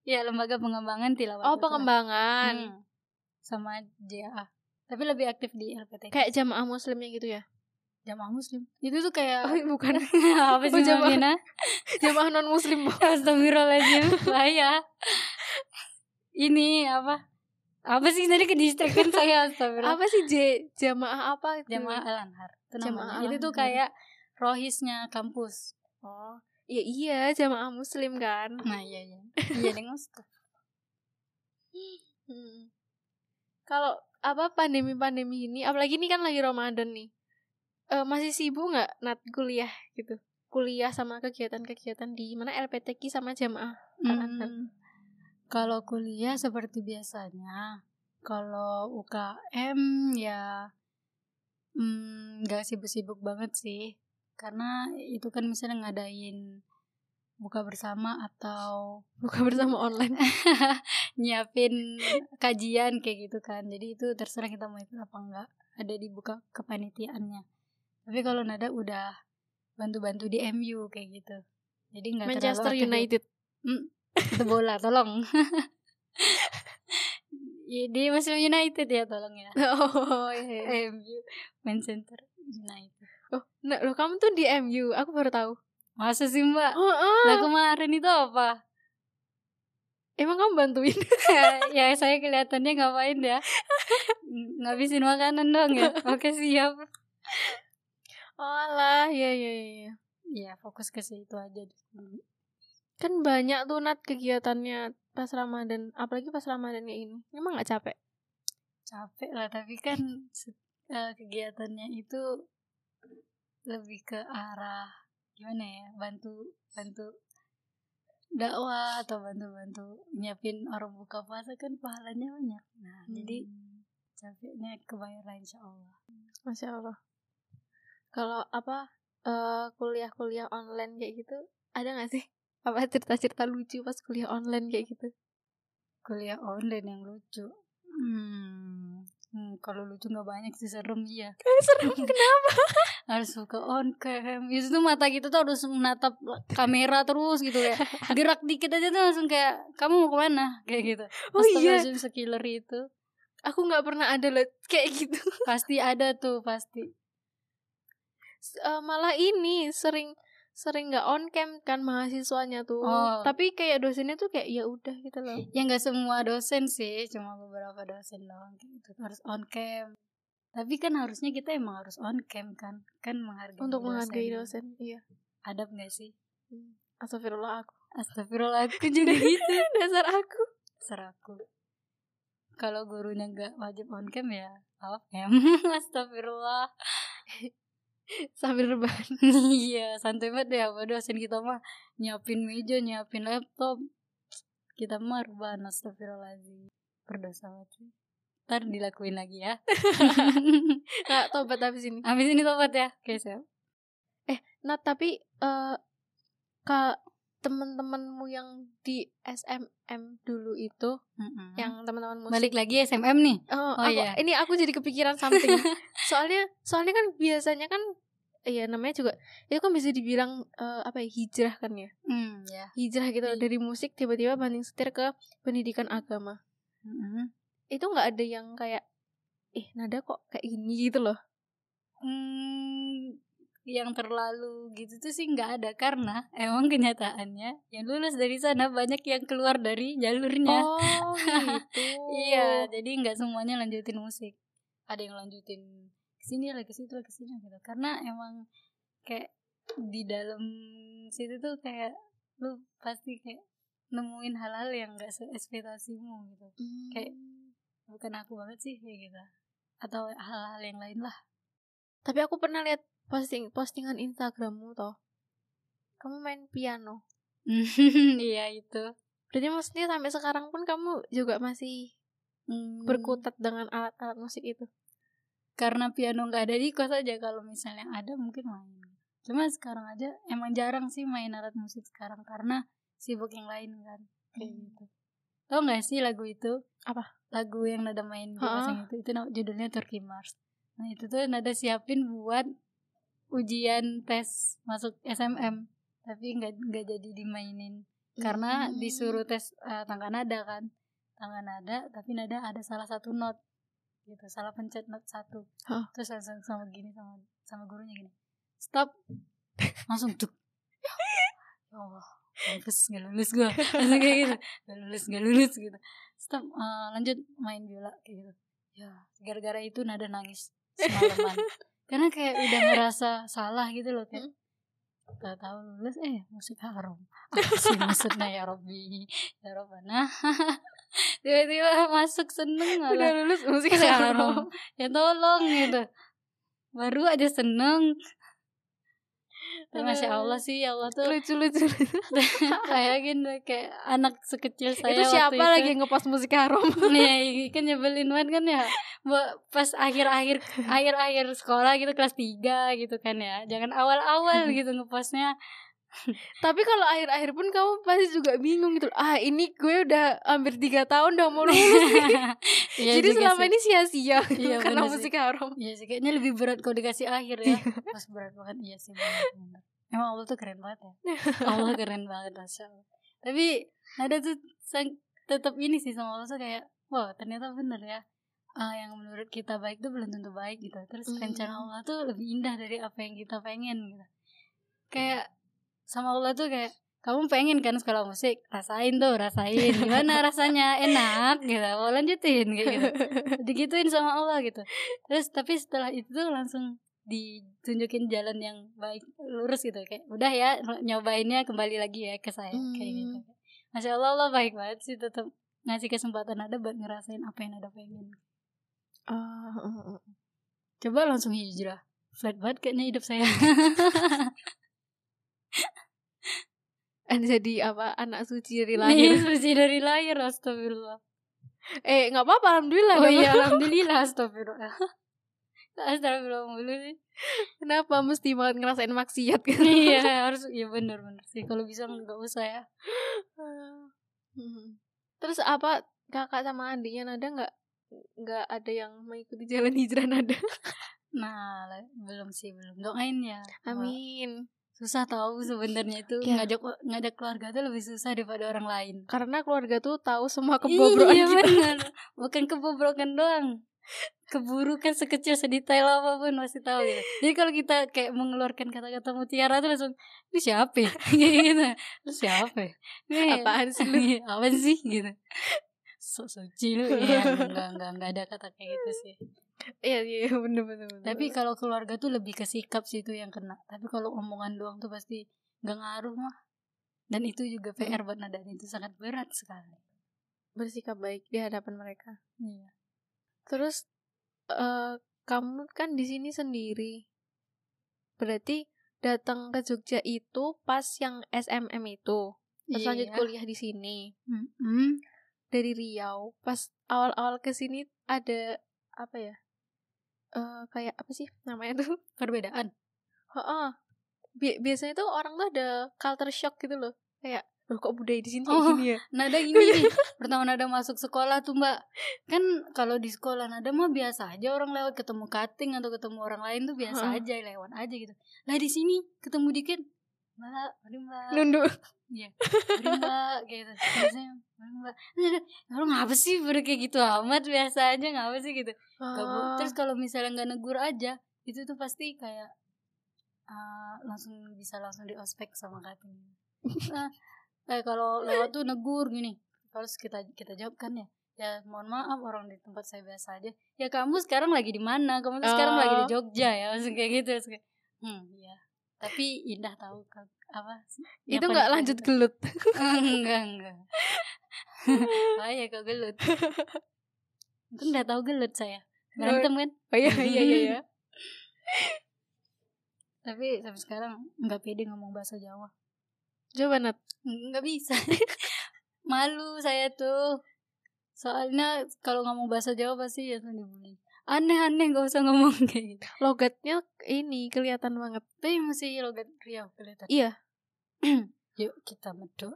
Ya lembaga pengembangan tilawah oh pengembangan. Hmm. sama JA tapi lebih aktif di LPTK kayak jamaah muslimnya gitu ya? Jamaah muslim. Itu tuh kayak oh bukan. Apa sih Oh, jamaah. namanya? Jamaah non muslim Astagfirullahaladzim. Bahaya. Ini apa? Apa sih tadi ke saya? Astagfirullah apa sih J? Jamaah apa gitu? Jamaah Al-Anhar Jamaah. Itu tuh Al-Anhar. kayak Rohisnya kampus oh iya iya jamaah muslim kan Nah iya iya Iya dengan Ustaz Hmm. Kalau apa pandemi-pandemi ini, apalagi ini kan lagi Ramadan nih, eh, masih sibuk nggak nat kuliah gitu? Kuliah sama kegiatan-kegiatan di mana LPTK sama jamaah. Hmm, Kalau kuliah seperti biasanya Kalau UKM ya hmm, nggak sibuk-sibuk banget sih Karena itu kan misalnya ngadain buka bersama atau Buka bersama online. nyiapin kajian kayak gitu kan jadi itu terserah kita mau ikut apa enggak ada di buka kepanitiaannya tapi kalau nada udah bantu-bantu di MU kayak gitu jadi nggak Manchester terlalu. United. itu bola tolong Ya, dia masih United ya tolong ya oh iya. iya. MU Manchester United Oh, nah, loh kamu tuh di MU, aku baru tahu. masa sih mbak Oh, lah kemarin itu apa emang kamu bantuin? ya saya kelihatannya ngapain ya ngabisin makanan dong ya oke siap Oh alah, ya ya ya. ya fokus ke situ aja Kan banyak tuh nat kegiatannya pas Ramadan, apalagi pas Ramadan kayak ini. Emang nggak capek? capek lah tapi kan eh, kegiatannya itu lebih ke arah gimana ya bantu bantu dakwah atau bantu-bantu nyiapin orang buka puasa kan pahalanya banyak nah jadi Hmm. capeknya kebayar lah insya Allah Masya Allah. Kalau apa eh, kuliah-kuliah online kayak gitu, ada nggak sih? Apa cerita-cerita lucu pas kuliah online kayak gitu? kuliah online yang lucu? Hmm, hmm, kalau lucu nggak banyak sih serem iya. Serem kenapa? harus suka on cam. Itu tuh mata kita tuh harus menatap kamera terus gitu ya gerak dikit aja tuh langsung kayak kamu mau ke mana? Kayak gitu. Oh iya, sekiller itu. Aku nggak pernah ada loh kayak gitu. pasti ada tuh pasti. Eh, malah ini sering sering nggak on cam kan mahasiswanya tuh. Oh. Tapi kayak dosennya tuh kayak ya udah gitu loh. ya nggak semua dosen sih cuma beberapa dosen doang gitu harus on cam tapi kan harusnya kita emang harus on cam kan kan menghargai Untuk menghargai dosen. dosen. Iya. adab nggak sih Astagfirullah aku. Astagfirullah aku juga gitu Dasar aku. seraku kalau gurunya nggak wajib on cam ya off cam Astagfirullah Sambil rebahan. iya santai banget deh. Apa dosen kita mah nyiapin meja nyiapin laptop. Kita mah rebahan astagfirullahaladzim. Berdosa banget sih. Ntar dilakuin lagi ya. Nah, tobat habis ini. habis ini tobat ya. Oke siap. Nah, tapi eh ka teman-temanmu yang di SMM dulu itu, Mm-mm. yang teman-teman musik. balik lagi SMM nih Oh, Oh, aku, iya. ini aku jadi kepikiran something. soalnya, soalnya kan biasanya kan, ya namanya juga itu kan bisa dibilang eh, apa ya hijrah kan ya, hmm ya hijrah gitu Iya. dari musik tiba-tiba banding setir ke pendidikan agama. Mm-mm. Itu nggak ada yang kayak, eh nada kok kayak gini gitu loh. Hmm, yang terlalu gitu tuh sih nggak ada karena emang kenyataannya yang lulus dari sana banyak yang keluar dari jalurnya. Oh gitu. Iya, jadi nggak semuanya lanjutin musik. Ada yang lanjutin ke sini lah, ke situ ke sini gitu. Karena emang kayak di dalam situ tuh kayak lu pasti kayak nemuin hal-hal yang gak seekspektasimu gitu. Hmm. Kayak bukan aku banget sih kayak gitu. Atau hal-hal yang lain lah. Tapi aku pernah lihat posting postingan Instagrammu toh. Kamu main piano. Iya itu. Berarti maksudnya sampai sekarang pun kamu juga masih Hmm, berkutat dengan alat-alat musik itu. karena piano nggak ada di kos aja kalau misalnya ada mungkin main cuma sekarang aja emang jarang sih main alat musik sekarang karena sibuk yang lain kan kayak Hmm. gitu tau nggak sih lagu itu Apa? lagu yang nada main di pasang itu itu judulnya Turkey Mars nah itu tuh nada siapin buat ujian tes masuk SMM tapi nggak nggak jadi dimainin. Karena Hmm. disuruh tes eh, tangga nada kan. Tangga nada tapi nada ada salah satu not. Gitu salah pencet not satu. Hah. terus langsung sama gini sama sama gurunya gini. Stop. Langsung tuh ya Allah mampus gak lulus gue langsung kayak gitu. Gak lulus gak lulus gitu. Stop eh, lanjut main biola kayak gitu. Ya gara-gara itu nada nangis semalaman karena kayak udah ngerasa salah gitu loh kayak Gak tahu lulus eh musik haram apa sih maksudnya ya Robbi ya Robbana tiba-tiba masuk seneng Udah lulus musik haram. ya tolong gitu. Baru aja seneng Masya Allah sih ya Allah tuh Lucu lucu. bayangin deh kayak anak sekecil saya itu siapa waktu lagi yang ngepost musik haram? Nih, kan nyebelin banget kan ya. Pas akhir-akhir akhir-akhir sekolah gitu kelas 3 gitu kan ya. Jangan awal-awal gitu ngepostnya. Tapi kalau akhir-akhir pun kamu pasti juga bingung gitu. Ah ini gue udah hampir tiga tahun udah mau lulus. Iya Jadi selama sih. ini sia-sia Iya, karena musik haram. Iya sih kayaknya lebih berat kalau dikasih akhir ya. Pas berat banget iya sih bener, bener. Emang Allah tuh keren banget ya. Allah keren banget Masya Allah. Tapi ada tuh sang- tetap ini sih sama Allah tuh kayak wah ternyata bener ya. Ah, yang menurut kita baik tuh belum tentu baik gitu. Terus Hmm. rencana Allah tuh lebih indah dari apa yang kita pengen gitu. Kayak sama Allah tuh kayak kamu pengen kan sekolah musik? Rasain tuh rasain. Gimana rasanya? Enak gitu. Mau lanjutin? kayak gitu. Digituin sama Allah gitu. Terus tapi setelah itu tuh langsung ditunjukin jalan yang baik lurus gitu. Kayak udah ya nyobainnya kembali lagi ya ke saya kayak gitu. Hmm. masya Allah Allah baik banget sih tetap ngasih kesempatan ada buat ngerasain apa yang ada pengen. Ah, ah, ah. Coba langsung hijrah. Flat banget kayaknya hidup saya. And jadi apa anak suci dari lahir suci dari lahir, astagfirullah. eh nggak apa-apa alhamdulillah Oh iya, alhamdulillah, astagfirullah. Astagfirullah mulu sih. kenapa mesti banget ngerasain maksiat kan iya, harus iya bener bener sih. Kalau bisa nggak usah ya. Hmm. terus apa kakak sama adiknya nada nggak nggak ada yang mengikuti jalan hijrah nada Nah, belum sih, belum. Doain ya. amin Susah tahu sebenarnya itu Iya. ngajak ngajak keluarga tuh lebih susah daripada orang lain. karena keluarga tuh tahu semua kebobrokan iya, kita bener. Bukan kebobrokan doang. Keburukan sekecil sedetail apa pun masih tahu gitu. Jadi kalau kita kayak mengeluarkan kata-kata mutiara tuh langsung ini siapa? ya?" Gitu. Lu siapa? ya? Ini apaan sih lu Apaan sih gitu. Sok suci lu ya enggak enggak enggak ada kata kayak gitu sih. Iya iya bener bener bener Tapi kalau keluarga tuh lebih ke sikap sih itu yang kena. Tapi kalau omongan doang tuh pasti nggak ngaruh mah. Dan itu juga PR buat Nadan itu sangat berat sekali. bersikap baik di hadapan mereka Iya. terus eh kamu kan di sini sendiri berarti datang ke Jogja itu pas yang SMM itu Terus lanjut Iya. kuliah di sini Mm-mm. dari Riau pas awal-awal ke sini ada apa ya eh kayak apa sih namanya tuh Perbedaan. Heeh. Bi- biasanya tuh orang tuh ada culture shock gitu loh kayak loh kok budaya di sini kayak Oh. gini ya Nada gini nih. Pertama Nada masuk sekolah tuh Mbak. Kan kalau di sekolah Nada mah biasa aja orang lewat ketemu cutting atau ketemu orang lain tuh biasa Hah. aja lewat aja gitu. Nah di sini ketemu dikit Mbak, mari Mbak. nunduk Iya. Mari Mbak gitu. Biasanya mari Mbak. Ngapa sih baru kayak gitu amat biasa aja ngapa sih gitu. Ah. Terus kalau misalnya nggak negur aja, itu tuh pasti kayak uh, langsung bisa langsung di ospek sama cutting. Nah, eh kalau lewat tuh negur gini, terus kita kita jawab kan ya, ya mohon maaf orang di tempat saya biasa aja. Ya kamu sekarang lagi di mana? Kamu tuh sekarang lagi di Oh. Jogja ya, maksud kayak gitu. Terus kayak, hmm, iya. Tapi indah tahu kan apa? itu nggak lanjut gelut enggak enggak. Bahaya kok gelut. Kan udah tahu gelut saya. Berantem kan? oh iya iya iya iya Tapi sampai sekarang nggak pede ngomong bahasa Jawa. coba Nat Nggak bisa. Malu saya tuh. Soalnya kalau ngomong bahasa Jawa pasti langsung dibully. Aneh-aneh gak usah ngomong kayak gitu. logatnya ini kelihatan banget Tapi masih logat Riau kelihatan. iya Yuk kita medok.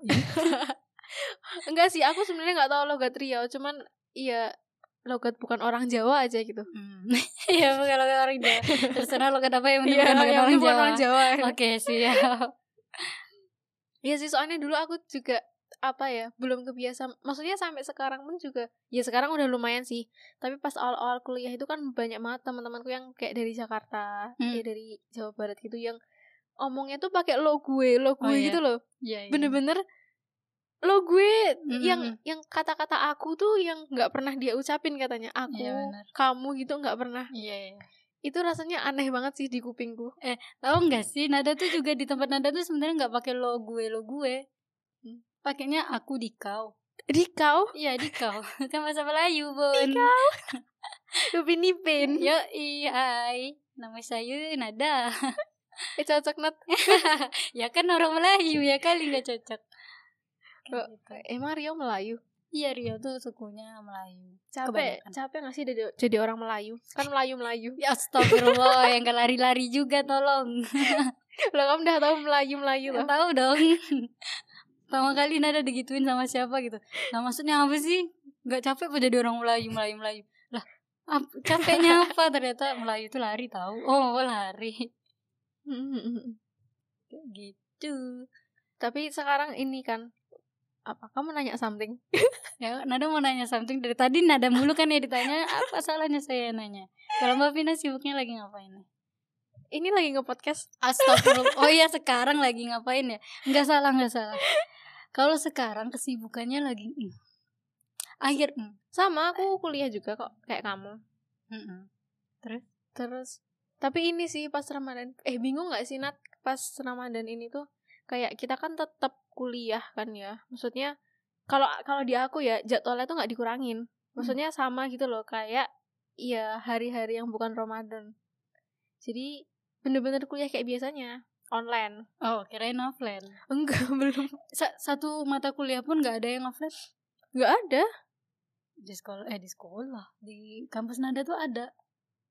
enggak sih aku sebenarnya nggak tahu logat Riau cuman iya logat bukan orang Jawa aja gitu Hmm. Iya bukan logat orang Jawa. Terserah logat apa yang penting Iya, bukan logat yang orang Jawa. orang Jawa Oke siap. Iya sih soalnya dulu aku juga apa ya belum kebiasa maksudnya sampai sekarang pun juga ya sekarang udah lumayan sih tapi pas awal-awal kuliah itu kan banyak banget teman-temanku yang kayak dari Jakarta Hmm. ya dari Jawa Barat gitu yang omongnya tuh pakai lo gue lo gue Oh, iya. gitu loh Iya. iya. bener-bener lo gue Mm-mm. yang yang kata-kata aku tuh yang nggak pernah dia ucapin katanya aku Iya, bener. kamu gitu nggak pernah Iya. iya. itu rasanya aneh banget sih di kupingku Tahu nggak sih Nada tuh juga di tempat Nada tuh sebenarnya nggak pakai lo gue lo gue. Pakainya aku di kau. di kau Iya di kau. kan bahasa Melayu bun. Upin Ipin Yo hai. Nama saya Nada. eh cocok Nat ya kan orang Melayu ya kali nggak cocok. Kayak gitu. emang Rio Melayu Iya Rio tuh sukunya Melayu. capek Kebanyakan. capek gak sih jadi, jadi orang Melayu kan Melayu Melayu Ya astagfirullah yang gak lari-lari juga tolong. lo kamu udah tahu Melayu Melayu loh tahu dong. Pertama kali Nada digituin sama siapa gitu. Nah maksudnya apa sih? Gak capek apa jadi orang Melayu, Melayu, Melayu. Lah, ap- capeknya apa? Ternyata Melayu itu lari tahu. Oh, lari. Kayak gitu. tapi sekarang ini kan apa kamu nanya something Ya, Nada mau nanya something dari tadi Nada mulu kan ya ditanya apa salahnya saya nanya. Kalau Mbak Vina sibuknya lagi ngapain nih? ini lagi nge-podcast Astagfirullah. Oh iya sekarang lagi ngapain ya? Nggak salah, nggak salah. Kalau sekarang kesibukannya lagi mm. akhir mm. sama aku kuliah juga kok kayak kamu Mm-mm. terus tapi ini sih pas Ramadan eh bingung nggak sih Nat pas Ramadan ini tuh kayak kita kan tetap kuliah kan ya maksudnya kalau kalau di aku ya jadwalnya tuh nggak dikurangin maksudnya sama gitu loh kayak iya hari-hari yang bukan Ramadan. Jadi bener-bener kuliah kayak biasanya online. Oh, kirain offline. Enggak belum. Sa- satu mata kuliah pun nggak ada yang offline Enggak ada. di sekolah eh di sekolah di kampus nada tuh ada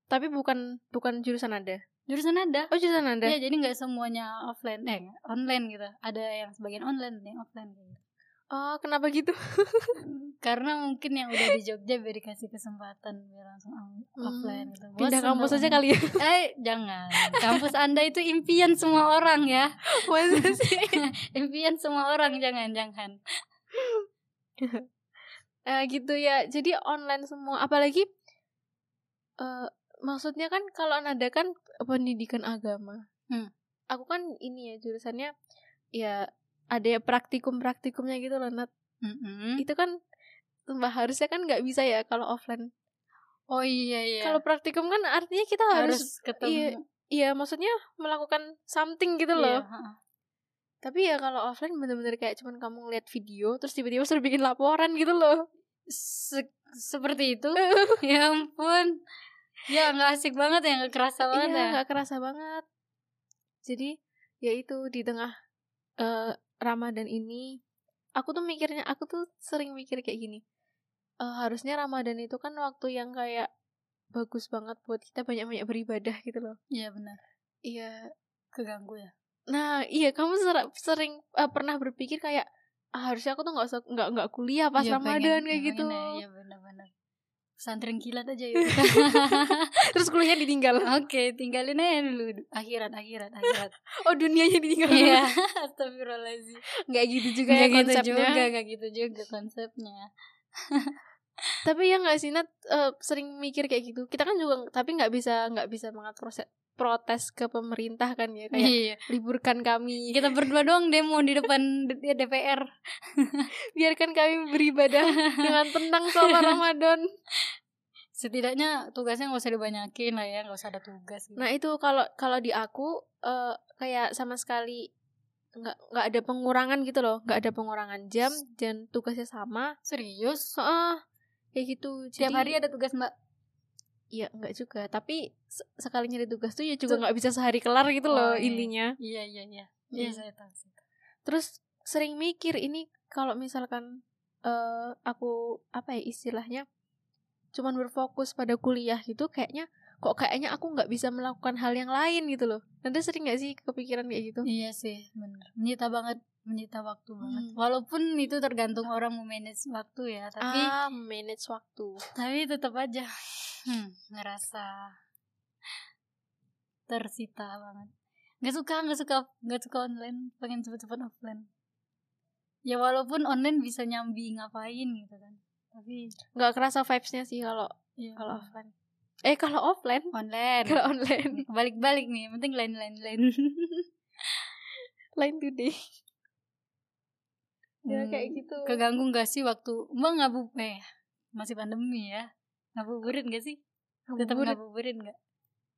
Tapi bukan bukan jurusan ada. jurusan ada Oh jurusan ada. ya jadi nggak semuanya offline eh online gitu ada yang sebagian online ada yang offline gitu. Oh kenapa gitu? karena mungkin yang udah di Jogja biar dikasih kesempatan biar langsung Hmm, offline gitu. Pindah kampus aja kali ya. eh jangan kampus anda itu impian semua orang ya Masa sih? impian semua orang jangan jangan Eh, gitu ya. Jadi online semua. Apalagi eh maksudnya kan kalau nada kan pendidikan agama. Hmm. Aku kan ini ya jurusannya ya ada ya praktikum-praktikumnya gitu loh Nat. Mm-mm. Itu kan sumpah harusnya kan nggak bisa ya kalau offline. oh iya iya Kalau praktikum kan artinya kita harus, harus ketemu iya maksudnya melakukan something gitu Iya, loh. ha-ha. Tapi ya kalau offline bener-bener kayak cuman kamu ngeliat video terus tiba-tiba suruh bikin laporan gitu loh. Se- seperti itu ya ampun ya nggak asik banget ya nggak kerasa banget iya ya nggak kerasa banget jadi ya itu di tengah eh, Ramadan ini aku tuh mikirnya aku tuh sering mikir kayak gini Eh, harusnya Ramadan itu kan waktu yang kayak bagus banget buat kita banyak-banyak beribadah gitu loh. Iya benar. Iya. Keganggu ya? Nah iya kamu ser- sering eh, pernah berpikir kayak ah, harusnya aku tuh nggak nggak nggak kuliah pas Iya, Ramadan pengen- kayak pengen gitu ya, iya benar-benar pesantren kilat aja ya terus kuliahnya ditinggal. Oke tinggalin aja dulu. Akhirat akhirat akhirat. Oh dunianya ditinggal. Iya astagfirullahaladzim. Nggak gitu juga ya nggak gitu konsepnya. juga nggak gitu juga konsepnya. Tapi ya nggak sih Nat? Eh, sering mikir kayak gitu. Kita kan juga tapi nggak bisa nggak bisa proses protes ke pemerintah kan ya kayak iya. liburkan kami. Kita berdua doang demo di depan DPR biarkan kami beribadah dengan tenang selama Ramadan. Setidaknya tugasnya nggak usah dibanyakin lah ya nggak usah ada tugas gitu. nah itu kalau kalau di aku eh, kayak sama sekali nggak nggak ada pengurangan gitu loh. Nggak ada pengurangan jam dan tugasnya sama. Serius? Heeh, kayak gitu. Tiap Jadi- hari ada tugas mbak Iya enggak juga Tapi se- sekalinya ada tugas tuh ya juga nggak bisa sehari kelar gitu loh Oh, iya. intinya iya iya iya iya saya tahu tahu. Terus sering mikir ini kalau misalkan eh aku apa ya istilahnya cuman berfokus pada kuliah gitu kayaknya kok kayaknya aku nggak bisa melakukan hal yang lain gitu loh. Nanti sering nggak sih kepikiran kayak gitu? iya sih benar menyita banget menyita waktu banget. Hmm. walaupun itu tergantung orang memanage waktu ya tapi ah, manage waktu. tapi tetap aja. Hmm, ngerasa tersita banget. Nggak suka nggak suka nggak suka online. Pengen cepet-cepet offline. Ya walaupun online bisa nyambi ngapain gitu kan. Tapi Nggak kerasa vibes-nya sih kalau ya kalau offline. Eh kalau offline, online. Kalau online. Balik-balik nih penting lain lain lain lain today. Ya Hmm, kayak gitu. keganggu nggak sih waktu mbak ngabu eh masih pandemi ya ngabuburit nggak sih tetap Ngabuburit. nggak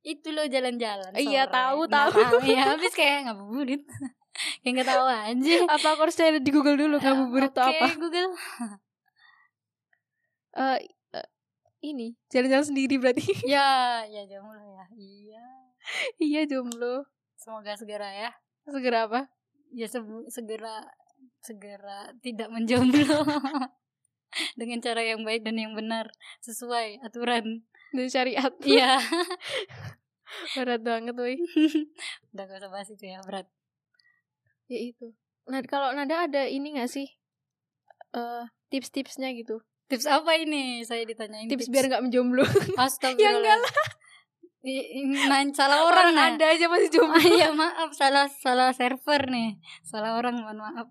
itu loh jalan-jalan Iya, tahu, tahu. ya habis kayak ngabuburit kayak nggak tahu aja apa aku harus cari di Google dulu ngabuburit itu Oke, apa? Google Eh, eh, ini jalan-jalan sendiri berarti. ya ya jomblo ya iya iya jomblo. semoga segera ya Segera apa? ya segera segera tidak menjomblo dengan cara yang baik dan yang benar sesuai aturan Dan syariat. iya Berat banget woi. udah gak usah bahas itu ya berat Ya itu. Nah, kalau Nada ada ini gak sih? eh tips-tipsnya gitu. tips apa ini saya ditanyain Tips, biar nggak menjomblo. Astagfirullah Ya enggak lah main salah orang, Orang ya? ada aja masih Oh, jomblo. iya maaf salah salah server nih salah orang mohon maaf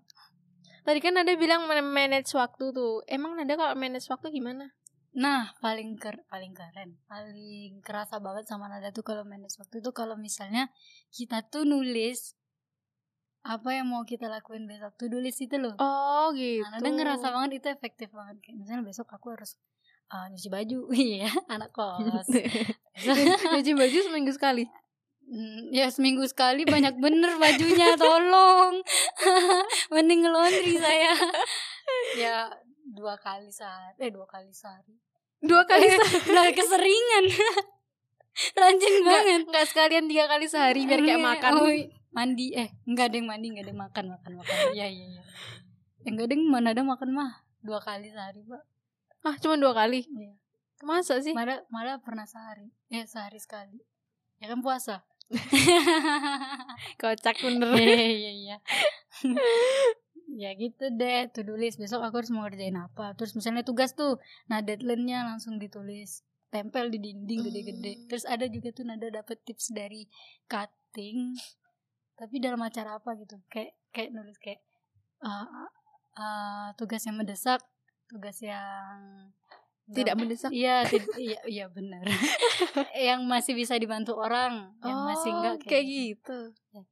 Tadi kan Nada bilang man- manage waktu tuh. Emang Nada kalau manage waktu gimana? Nah, paling ker paling keren, paling kerasa banget sama Nada tuh kalau manage waktu itu kalau misalnya kita tuh nulis apa yang mau kita lakuin besok tuh nulis itu loh. Oh gitu. Nah, Nada ngerasa banget itu efektif banget. Kayak misalnya besok aku harus uh, nyuci baju, iya anak kos. Cuci baju seminggu sekali. Hmm, ya seminggu sekali banyak bener bajunya, tolong. Mending ngelondri saya. ya dua kali sehari, eh dua kali sehari. dua kali Udah keseringan. Rajin banget. nggak sekalian tiga kali sehari biar kayak Iya, makan oh, mandi eh enggak ada yang mandi enggak ada yang makan makan makan iya iya iya enggak ada yang mana ada makan mah dua kali sehari pak ah cuma dua kali Iya. masa sih malah malah pernah sehari ya sehari sekali ya kan puasa kocak bener. Iya iya iya ya gitu deh to do list. Besok aku harus mau ngerjain apa. Terus misalnya tugas tuh nah deadline-nya langsung ditulis. Tempel di dinding gede-gede. Hmm. terus ada juga tuh nada dapet tips dari cutting. Tapi dalam acara apa gitu? Kayak kayak nulis kayak uh, uh, tugas yang mendesak tugas yang tidak mendesak Iya, iya, iya benar. yang masih bisa dibantu orang, yang masih enggak Oh, kayak gitu Ya.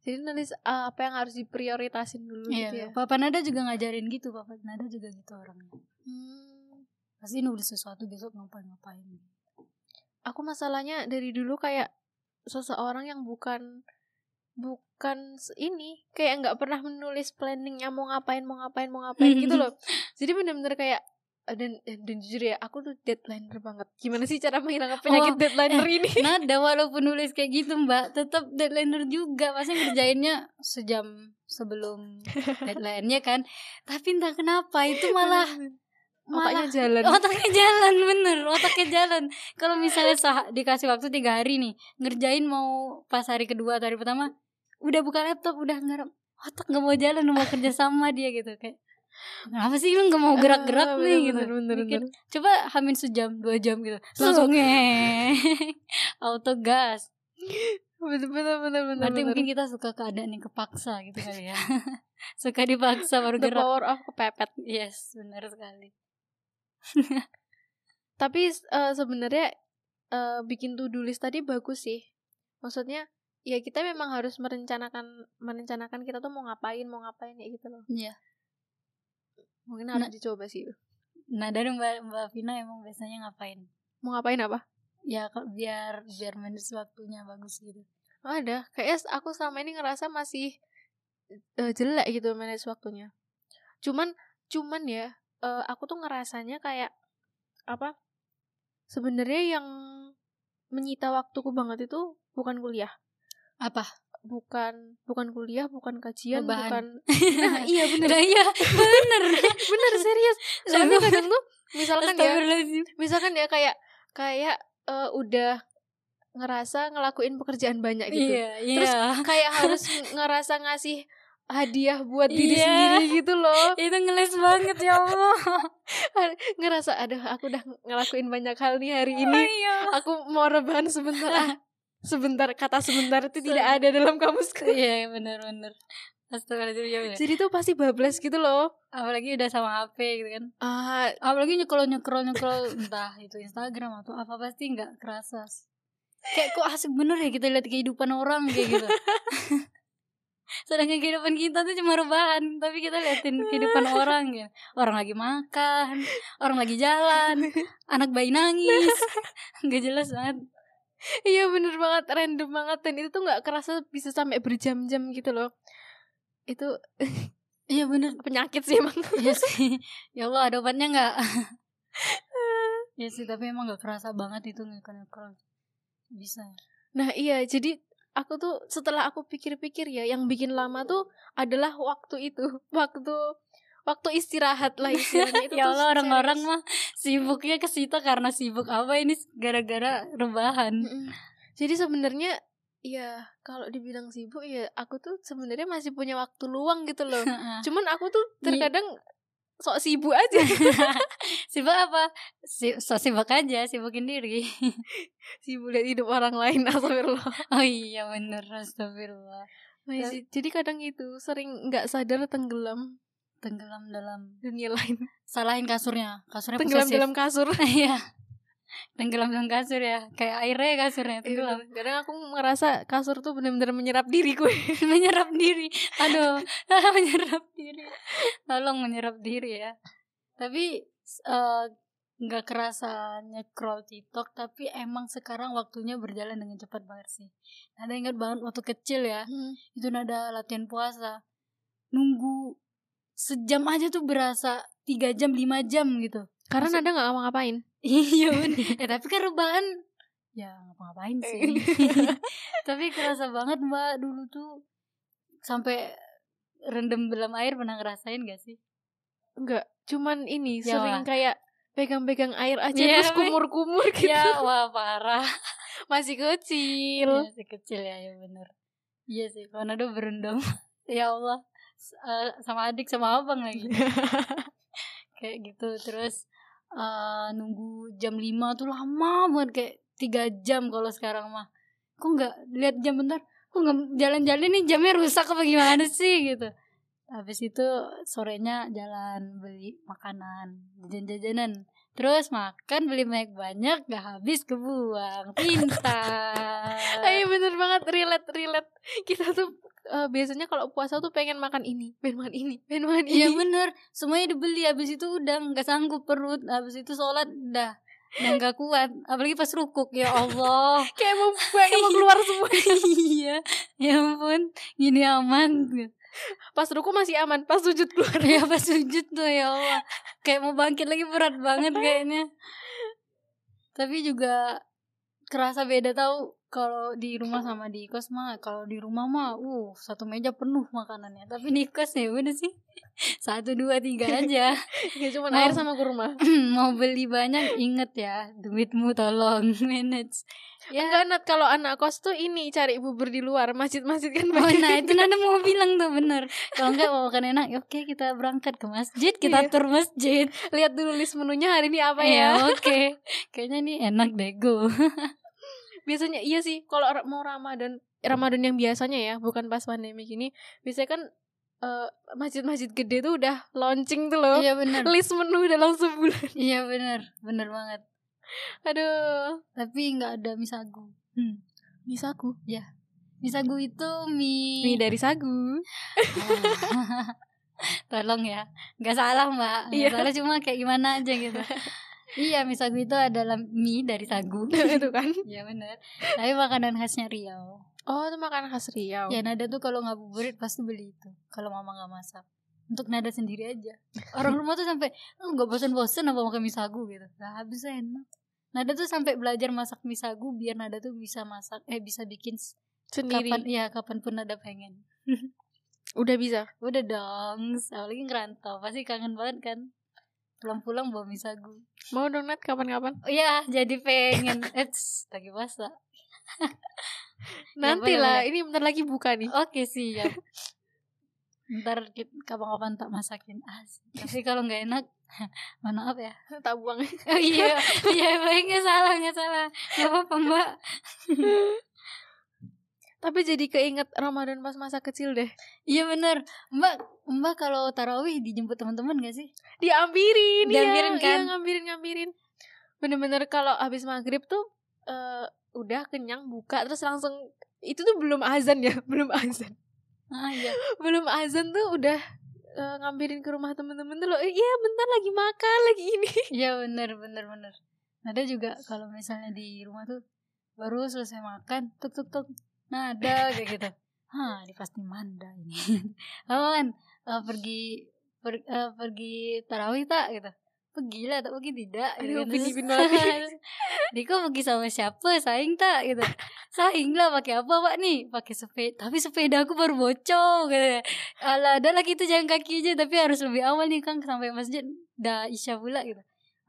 jadi nulis uh, apa yang harus diprioritasin dulu Iya, gitu ya Papa Nada juga ngajarin gitu, Papa Nada juga gitu orangnya. Hmm. Pasti nulis sesuatu besok ngapain-ngapain. aku masalahnya dari dulu kayak seseorang yang bukan bukan ini kayak nggak pernah menulis planningnya mau ngapain mau ngapain mau ngapain gitu loh jadi bener-bener kayak dan, dan dan jujur ya aku tuh deadlineer banget. Gimana sih cara menghilangkan penyakit Oh, deadlineer ini? Nada walaupun nulis kayak gitu, Mbak, tetap deadlineer juga. Pasti ngerjainnya sejam sebelum deadline-nya kan. Tapi entah kenapa itu malah otaknya malah jalan. otaknya jalan bener. Otaknya jalan. Kalau misalnya sah, dikasih waktu tiga hari nih ngerjain mau pas hari kedua atau hari pertama udah buka laptop udah ngarep otak nggak mau jalan mau kerja sama dia gitu. Kayak kenapa sih lu nggak mau Ah, gerak-gerak nih bener, gitu? bener, bener, coba hamin sejam dua jam gitu. Langsung auto gas. Bener bener bener bener, berarti bener. mungkin kita suka keadaan yang kepaksa gitu kali ya. Suka dipaksa baru the gerak. power of kepepet. Yes benar sekali. Tapi eh, sebenarnya eh, bikin to do list tadi bagus sih. Maksudnya ya kita memang harus merencanakan merencanakan kita tuh mau ngapain mau ngapain ya gitu loh. Iya. Mungkin harus Nah. dicoba sih itu. Nah dari mbak mbak Vina emang biasanya ngapain? Mau ngapain apa? Ya biar biar manage waktunya bagus gitu. Oh, ada. Kayaknya aku selama ini ngerasa masih eh, jelek gitu manage waktunya. Cuman cuman ya eh, aku tuh ngerasanya kayak apa sebenarnya yang menyita waktuku banget itu bukan kuliah. Apa bukan bukan kuliah bukan kajian Rebahan. bukan nah iya bener. Nah, iya bener. Bener serius. Soalnya kadang tuh misalkan ya misalkan ya kayak kayak eh, udah ngerasa ngelakuin pekerjaan banyak gitu. Iya iya. Terus kayak harus ng- ngerasa ngasih hadiah buat diri Iya. sendiri gitu loh. Itu ngeles banget ya Allah. Ngerasa aduh aku udah ngelakuin banyak hal nih hari Oh, ini. iya. aku mau rebahan sebentar. Ah sebentar kata sebentar itu tidak ada dalam kamusku iya bener-bener Astagfirullahaladzim ya. Jadi tuh pasti bablas gitu loh. Apalagi udah sama HP gitu kan. Ah. Apalagi nyekrol nyekrol nyekrol entah itu Instagram atau apa pasti nggak kerasa kayak kok asik bener ya kita lihat kehidupan orang kayak gitu. Sedangkan kehidupan kita tuh cuma rebahan tapi kita liatin kehidupan orang ya. Orang lagi makan orang lagi jalan anak bayi nangis. Nggak jelas banget iya bener banget random banget dan itu tuh nggak kerasa bisa sampai berjam-jam gitu loh. Itu iya bener. Penyakit sih emang. Iya sih. Ya Allah ada obatnya nggak? Ya sih tapi emang nggak kerasa banget itu nyekrol bisa. Nah iya jadi aku tuh setelah aku pikir-pikir ya yang bikin lama tuh adalah waktu itu. Waktu waktu istirahat lah istilahnya. Itu ya Allah orang-orang mah sibuknya ke situ karena sibuk apa ini gara-gara rebahan. Jadi sebenarnya ya kalau dibilang sibuk ya aku tuh sebenarnya masih punya waktu luang gitu loh. Cuman aku tuh terkadang sok sibuk aja. sibuk apa? Si so sibuk aja sibukin diri. Sibuk lihat hidup orang lain astagfirullah. oh iya bener astagfirullah. Nah, jadi- kadang gitu sering nggak sadar tenggelam tenggelam dalam dunia lain. salahin kasurnya. Kasurnya Tenggelam posesif. dalam kasur. iya. Tenggelam dalam kasur ya. Kayak airnya kasurnya tenggelam. Iya, Kadang aku merasa kasur tuh benar-benar menyerap diriku. menyerap diri. Aduh. Menyerap diri. Tolong menyerap diri ya. Tapi eh, nggak kerasa nyekrol TikTok tapi emang sekarang waktunya berjalan dengan cepat banget sih. Ada ingat banget waktu kecil ya? Hmm. itu nada latihan puasa. Nunggu sejam aja tuh berasa tiga jam lima jam gitu Karena Masuk- Nada nggak ngapa-ngapain. iya bener ya tapi kan rebahan ya ngapa-ngapain sih Eh. tapi kerasa banget mbak dulu tuh sampai rendam dalam air pernah ngerasain gak sih Enggak, cuman ini Ya, sering Wak. kayak pegang-pegang air aja Iya, terus kumur-kumur gitu. ya wah parah Masih kecil. Iya, masih kecil ya ya bener iya sih Ronaldo berendam ya Allah Eh, sama adik sama abang lagi. Kayak gitu terus eh, nunggu jam 5 tuh lama banget kayak tiga jam kalau sekarang mah. Kok nggak lihat jam bentar? Kok nggak jalan-jalan nih? Jamnya rusak apa gimana sih? Gitu. Habis itu sorenya jalan beli makanan jajan-jajanan. Terus makan beli banyak banyak gak habis kebuang. Pintar. Iya bener banget. Relate relate. Kita tuh eh, biasanya kalau puasa tuh pengen makan ini, pengen makan ini, pengen makan ini. Iya bener. Semuanya dibeli Habis itu udah nggak sanggup perut Habis itu sholat Udah Udah nggak kuat Apalagi pas rukuk Ya Allah. Kayak mau kayak mau keluar semua. Iya Ya ampun Gini aman. Pas ruku masih aman, pas sujud keluar. Ya pas sujud tuh Ya Allah. Kayak mau bangkit lagi berat banget kayaknya. Tapi juga Kerasa beda tahu kalau di rumah sama di kos mah kalau di rumah mah uh satu meja penuh makanannya. Tapi di kos ya udah sih. Satu dua tiga aja. Ya cuman Mau- air sama kurma. mau beli banyak inget ya duitmu tolong manage. Ya. Enggak Nat, kalau anak kos tuh ini cari bubur di luar masjid-masjid kan oh nah itu nada mau bilang tuh bener. Kalau enggak mau makan enak ya oke kita berangkat ke masjid kita Iya. tur masjid. Lihat dulu list menunya hari ini apa ya ya. oke. Kayaknya nih enak deh go Biasanya iya sih kalau mau Ramadan Ramadan yang biasanya ya, bukan pas pandemi gini, biasanya kan eh, masjid-masjid gede tuh udah launching tuh loh. iya bener List menu dalam sebulan. iya bener bener banget Aduh, tapi nggak ada mie sagu hmm. mie sagu. mie sagu itu mie, Mie dari sagu. tolong ya nggak salah mbak nggak Iya. salah cuma kayak gimana aja gitu iya mie sagu itu adalah mie dari sagu itu kan. Iya benar. Tapi makanan khasnya Riau. Oh, itu makanan khas Riau. Ya Nada tuh kalau ngabuburit pasti beli itu. Kalau mama nggak masak. Untuk Nada sendiri aja. Orang rumah tuh sampai oh, nggak bosan-bosan apa makan mie sagu gitu. Lah habis enak. Nada tuh sampai belajar masak mie sagu biar Nada tuh bisa masak eh bisa bikin Sendiri. kapan ya kapan pun Nada pengen. Udah bisa. Udah dong, apalagi ngerantau pasti kangen banget kan. Pulang-pulang bawa mie sagu. Mau dong Nat kapan-kapan? Oh iya, jadi pengen. Eits, lagi puasa. Nanti lah, ini bentar lagi buka nih. Oke siap. Ntar kita kapan-kapan tak masakin as. Tapi kalau nggak enak, mohon maaf ya. Tak buang. Oh iya, iya baik nggak salah nggak salah. Apa-apa mbak. Tapi jadi keinget Ramadan pas masa kecil deh. Iya bener. Mbak, mbak kalau tarawih dijemput teman-teman gak sih? Diampirin, Diampirin iya, kan? Iya, ngampirin, ngampirin. Bener-bener kalau habis maghrib tuh eh, udah kenyang buka terus langsung itu tuh belum azan ya, belum azan. Ah iya. Belum azan tuh udah ngampirin ke rumah temen-temen tuh loh. Iya, bentar lagi makan lagi ini. Iya bener bener bener. Ada juga kalau misalnya di rumah tuh baru selesai makan, tuk tuk tuk. Nah ada kayak gitu. Hah, ini pasti manda ini. Aman, eh, pergi per- eh, pergi tarawih tak gitu. Pergi lah, tak pergi tidak. gitu Aduh, kan. Ipin banget. Diko pergi sama siapa? Saing tak gitu. Saing lah pakai apa pak nih? Pakai sepeda. Tapi sepeda aku baru bocor. Gitu. Alah, ada lagi itu jalan kaki aja. Tapi harus lebih awal nih kan sampai masjid. Dah isya pula gitu.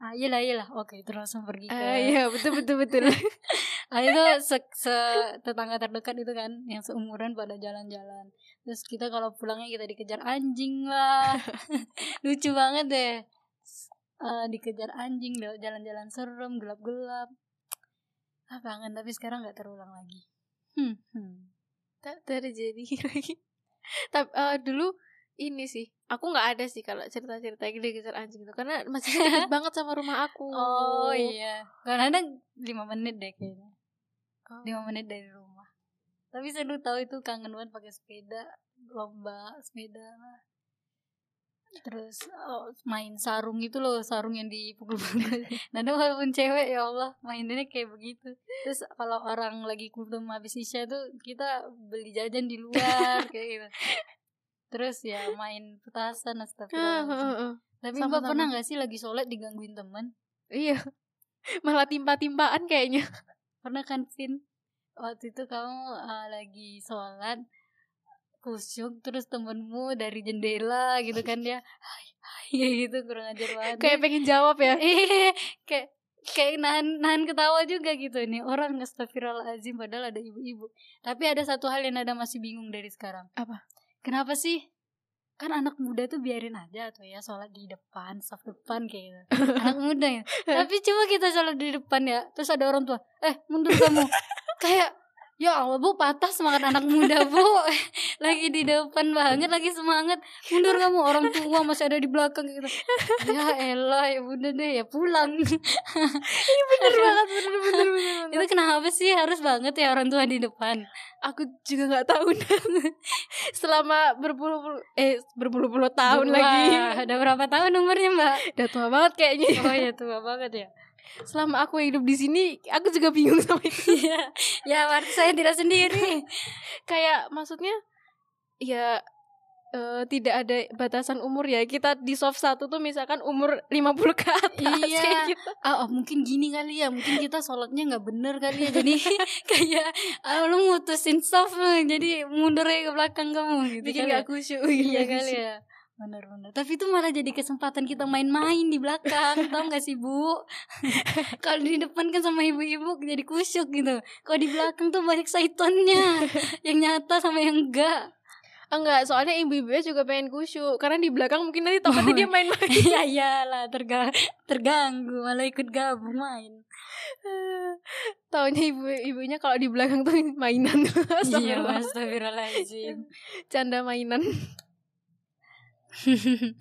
Ah iyalah iyalah. Oke terus langsung pergi ke. Ah, iya, betul betul betul. Ah, itu se, se- tetangga terdekat itu kan yang seumuran pada jalan-jalan. Terus kita kalau pulangnya kita dikejar anjing lah. Lucu banget deh. Eh, dikejar anjing lewat jalan-jalan serem, gelap-gelap. Ah, kangen tapi sekarang nggak terulang lagi. Hmm, hmm. tak terjadi lagi. Tapi eh, dulu ini sih, aku nggak ada sih kalau cerita-cerita yang dikejar anjing itu karena masih deket banget sama rumah aku. Oh iya. Karena ada lima menit deh kayaknya. Oh. lima menit dari rumah. Tapi seru tahu itu kangen banget pakai sepeda, lomba sepeda lah. Terus oh, main sarung itu loh, sarung yang dipukul-pukul. Nah, walaupun cewek ya Allah, mainnya kayak begitu. Terus kalau orang lagi kultum habis isya tuh kita beli jajan di luar kayak gitu. Terus ya main petasan Ah, astagfirullahaladzim ah, ah. tapi sama, mbak pernah nggak sih lagi sholat digangguin teman Iya. Malah timpa-timpaan kayaknya. pernah kan Vin waktu itu kamu uh, lagi sholat kusyuk terus temenmu dari jendela gitu kan dia hai hai gitu kurang ajar banget Kayak pengen jawab ya. eh kayak kayak nahan nahan ketawa juga gitu nih orang astagfirullahaladzim padahal ada ibu-ibu tapi ada satu hal yang ada masih bingung dari sekarang Apa? Kenapa sih? Kan anak muda tuh biarin aja tuh ya sholat di depan saf depan kayak gitu. Anak muda ya. Tapi coba kita sholat di depan ya terus ada orang tua eh mundur kamu. Kayak ya Allah bu patah semangat anak muda bu lagi di depan banget lagi semangat mundur kamu orang tua masih ada di belakang gitu ya elah ya bunda deh ya pulang bener banget, bener bener bener. bener. itu kenapa sih harus banget ya orang tua di depan Aku juga nggak tahu Selama berpuluh-puluh eh berpuluh-puluh tahun Wah, lagi. ada berapa tahun umurnya mbak Udah tua banget kayaknya. oh ya tua banget ya Selama aku hidup di sini, aku juga bingung sama itu. Iya, ya berarti saya tidak sendiri. Kayak maksudnya ya eh, tidak ada batasan umur ya. Kita di soft satu tuh misalkan umur 50 ke atas Iya. kayak gitu. Ah, oh, mungkin gini kali ya, mungkin kita sholatnya nggak bener kali ya, jadi kayak ah, lu mutusin soft jadi mundur ke belakang kamu gitu Bikin ya. gak khusyuk Iya gitu kali ya. Bener-bener. Tapi itu malah jadi kesempatan kita main-main di belakang, tau gak sih bu? Kalau di depan kan sama ibu-ibu jadi kusyuk gitu. Kalau di belakang tuh banyak saitonnya, yang nyata sama yang enggak. Enggak, soalnya ibu-ibunya juga pengen khusyuk Karena di belakang mungkin nanti takutnya dia main-main Iya iyalah terga terganggu malah ikut gabung main. Taunya ibu-ibunya kalau di belakang tuh mainan Iya Astagfirullah. astagfirullahaladzim. Canda mainan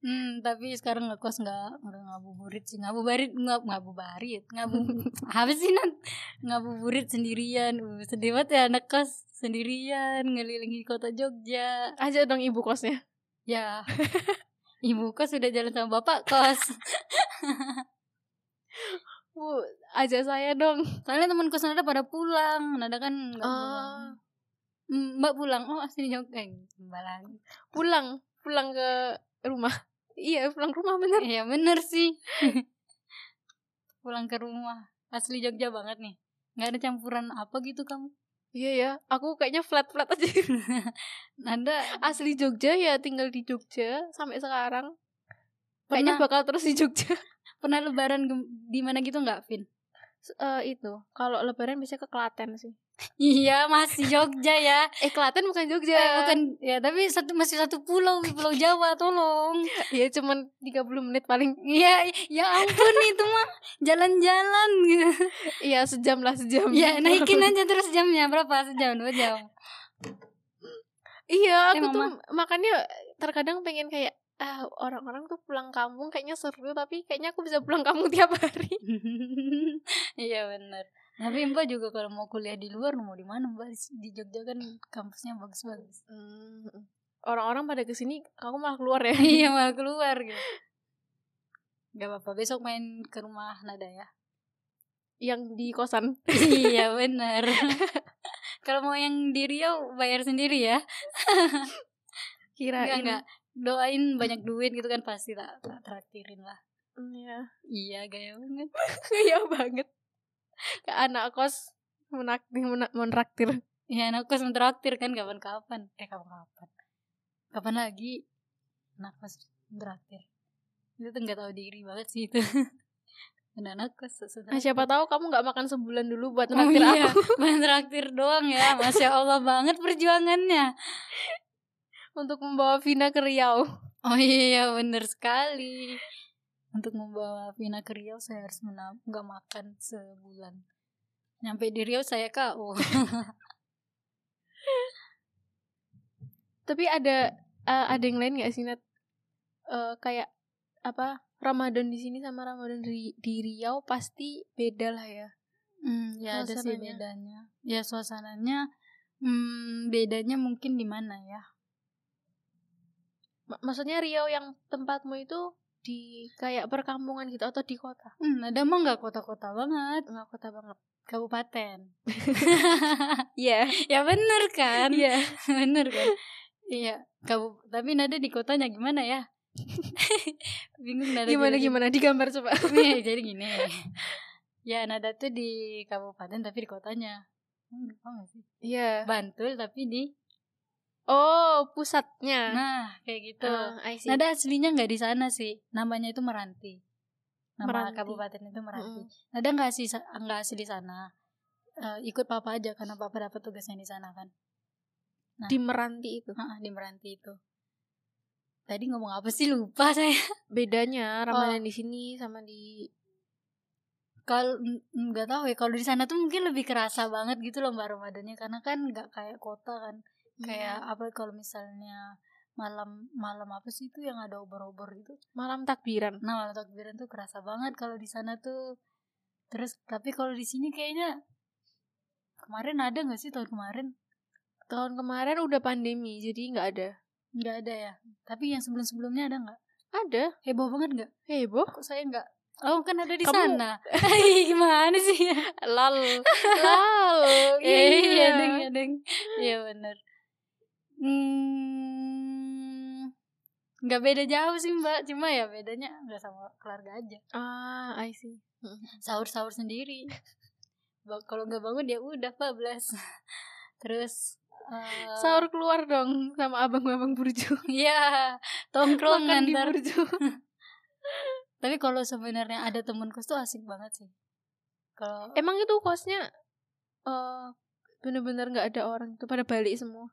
Hmm, tapi sekarang ngekos nggak nggak ngabuburit sih. Ngabuburit nggak ngabuburit ngabu apa sih nan? Ngabuburit sendirian. Uh, sedih banget ya anak kos sendirian ngelilingi kota Jogja. Aja dong ibu kosnya. Ya. Ibu kos sudah jalan sama bapak kos. Bu, aja saya dong. Soalnya teman kos nada pada pulang. Nada kan nggak pulang. Ah. Hmm, mbak pulang. Oh asli Jogja lagi. Pulang Pulang ke rumah. Iya pulang ke rumah bener. Iya bener sih. Pulang ke rumah. Asli Jogja banget nih. Nggak ada campuran apa gitu kamu Iya ya. Aku kayaknya flat-flat aja. Nanda Asli Jogja ya tinggal di Jogja Sampai sekarang. Kayaknya pernah, bakal terus di Jogja. Pernah lebaran di mana gitu nggak Vin? Eh, Itu. Kalau lebaran biasanya ke Klaten sih Iya masih Jogja ya. Eh Klaten bukan Jogja eh, Bukan ya tapi satu masih satu pulau Pulau Jawa tolong. Iya cuman 30 menit paling. Iya ya ampun itu mah Jalan-jalan. Gitu Iya sejam lah sejam. Ya naikin aja terus jamnya Berapa? Sejam dua jam. Iya, Eh, aku tuh Mama. makanya terkadang pengen kayak ah orang-orang tuh pulang kampung kayaknya seru tapi kayaknya aku bisa pulang kampung tiap hari. Iya benar. Tapi Mbak juga kalau mau kuliah di luar mau di mana Mbak? Di Jogja kan kampusnya bagus-bagus. Hmm. Orang-orang pada ke sini, aku malah keluar ya. iya malah keluar gitu. Gak apa-apa besok main ke rumah Nada ya. Yang di kosan. iya benar. kalau mau yang di Riau bayar sendiri ya. Kirain. Enggak enggak. Doain banyak duit gitu kan pasti tak tak traktirin lah. Iya. Iya gaya banget. Iya banget. Kayak anak kos menaktir mena- menraktir. Ya anak kos mentraktir kan kapan-kapan. Eh kapan-kapan. Kapan lagi anak kos mentraktir. Itu tuh nggak tahu diri banget sih itu. Anak kos. Nah, siapa tahu kamu nggak makan sebulan dulu buat Oh menraktir iya, aku mentraktir doang ya. Masya Allah banget perjuangannya. untuk membawa Vina ke Riau. Oh iya bener sekali. Untuk membawa Vina ke Riau saya harus nggak makan sebulan. Nyampe di Riau saya KO. Tapi ada eh, ada yang lain nggak sih Nat? Eh, kayak apa Ramadan di sini sama Ramadan di, di Riau pasti beda lah ya. Hmm, ya ada sih bedanya. Ya suasananya hmm, bedanya mungkin di mana ya? Ma- maksudnya Riau yang tempatmu itu di kayak perkampungan gitu atau di kota? Hmm, ada mah nggak kota-kota banget, Enggak kota banget. kabupaten. Iya. ya bener kan? Iya. bener kan? Iya. kamu tapi nada di kotanya gimana ya bingung nada Gimana jelasin. gimana digambar coba. Nih, jadi gini ya nada tuh di kabupaten tapi di kotanya Hmm, gak sih Iya. Bantul tapi di Oh, pusatnya. nah kayak gitu. Ah, I see. nada aslinya nggak di sana sih. Namanya itu meranti. Nama Meranti. kabupaten itu meranti. Mm-mm. nada nggak asli nggak asli di sana. Eh, ikut papa aja karena papa dapat tugasnya di sana kan. Di Meranti itu. Ah, di meranti itu. Tadi ngomong apa sih? Lupa saya. Bedanya Oh. Ramadan di sini sama di kalau nggak tahu ya. Kalau di sana tuh mungkin lebih kerasa banget gitu loh mbak Ramadannya. Karena kan nggak kayak kota kan kayak Hmm. apa kalau misalnya malam malam apa sih itu yang ada obor-obor gitu malam takbiran. nah malam takbiran tuh kerasa banget kalau di sana tuh terus tapi kalau di sini kayaknya kemarin ada nggak sih tahun kemarin Tahun kemarin udah pandemi, jadi nggak ada. nggak ada ya tapi yang sebelum sebelumnya ada nggak Ada. heboh banget nggak Heboh. kok saya nggak oh kan ada di Kamu- sana gimana sih Lal. Lal. Iya deng, iya deng. Iya bener. Hmm, nggak beda jauh sih mbak, cuma ya bedanya nggak sama keluarga aja. Ah, I see. Sahur-sahur sendiri. Ba- Kalau nggak bangun ya udah 14 Terus eh, Sahur keluar dong sama abang-abang burju. Iya, tongkrong Makan di burju. Tapi kalau sebenarnya ada temen kos tuh asik banget sih. Kalau Emang itu kosnya eh bener-bener nggak ada orang tuh pada balik semua.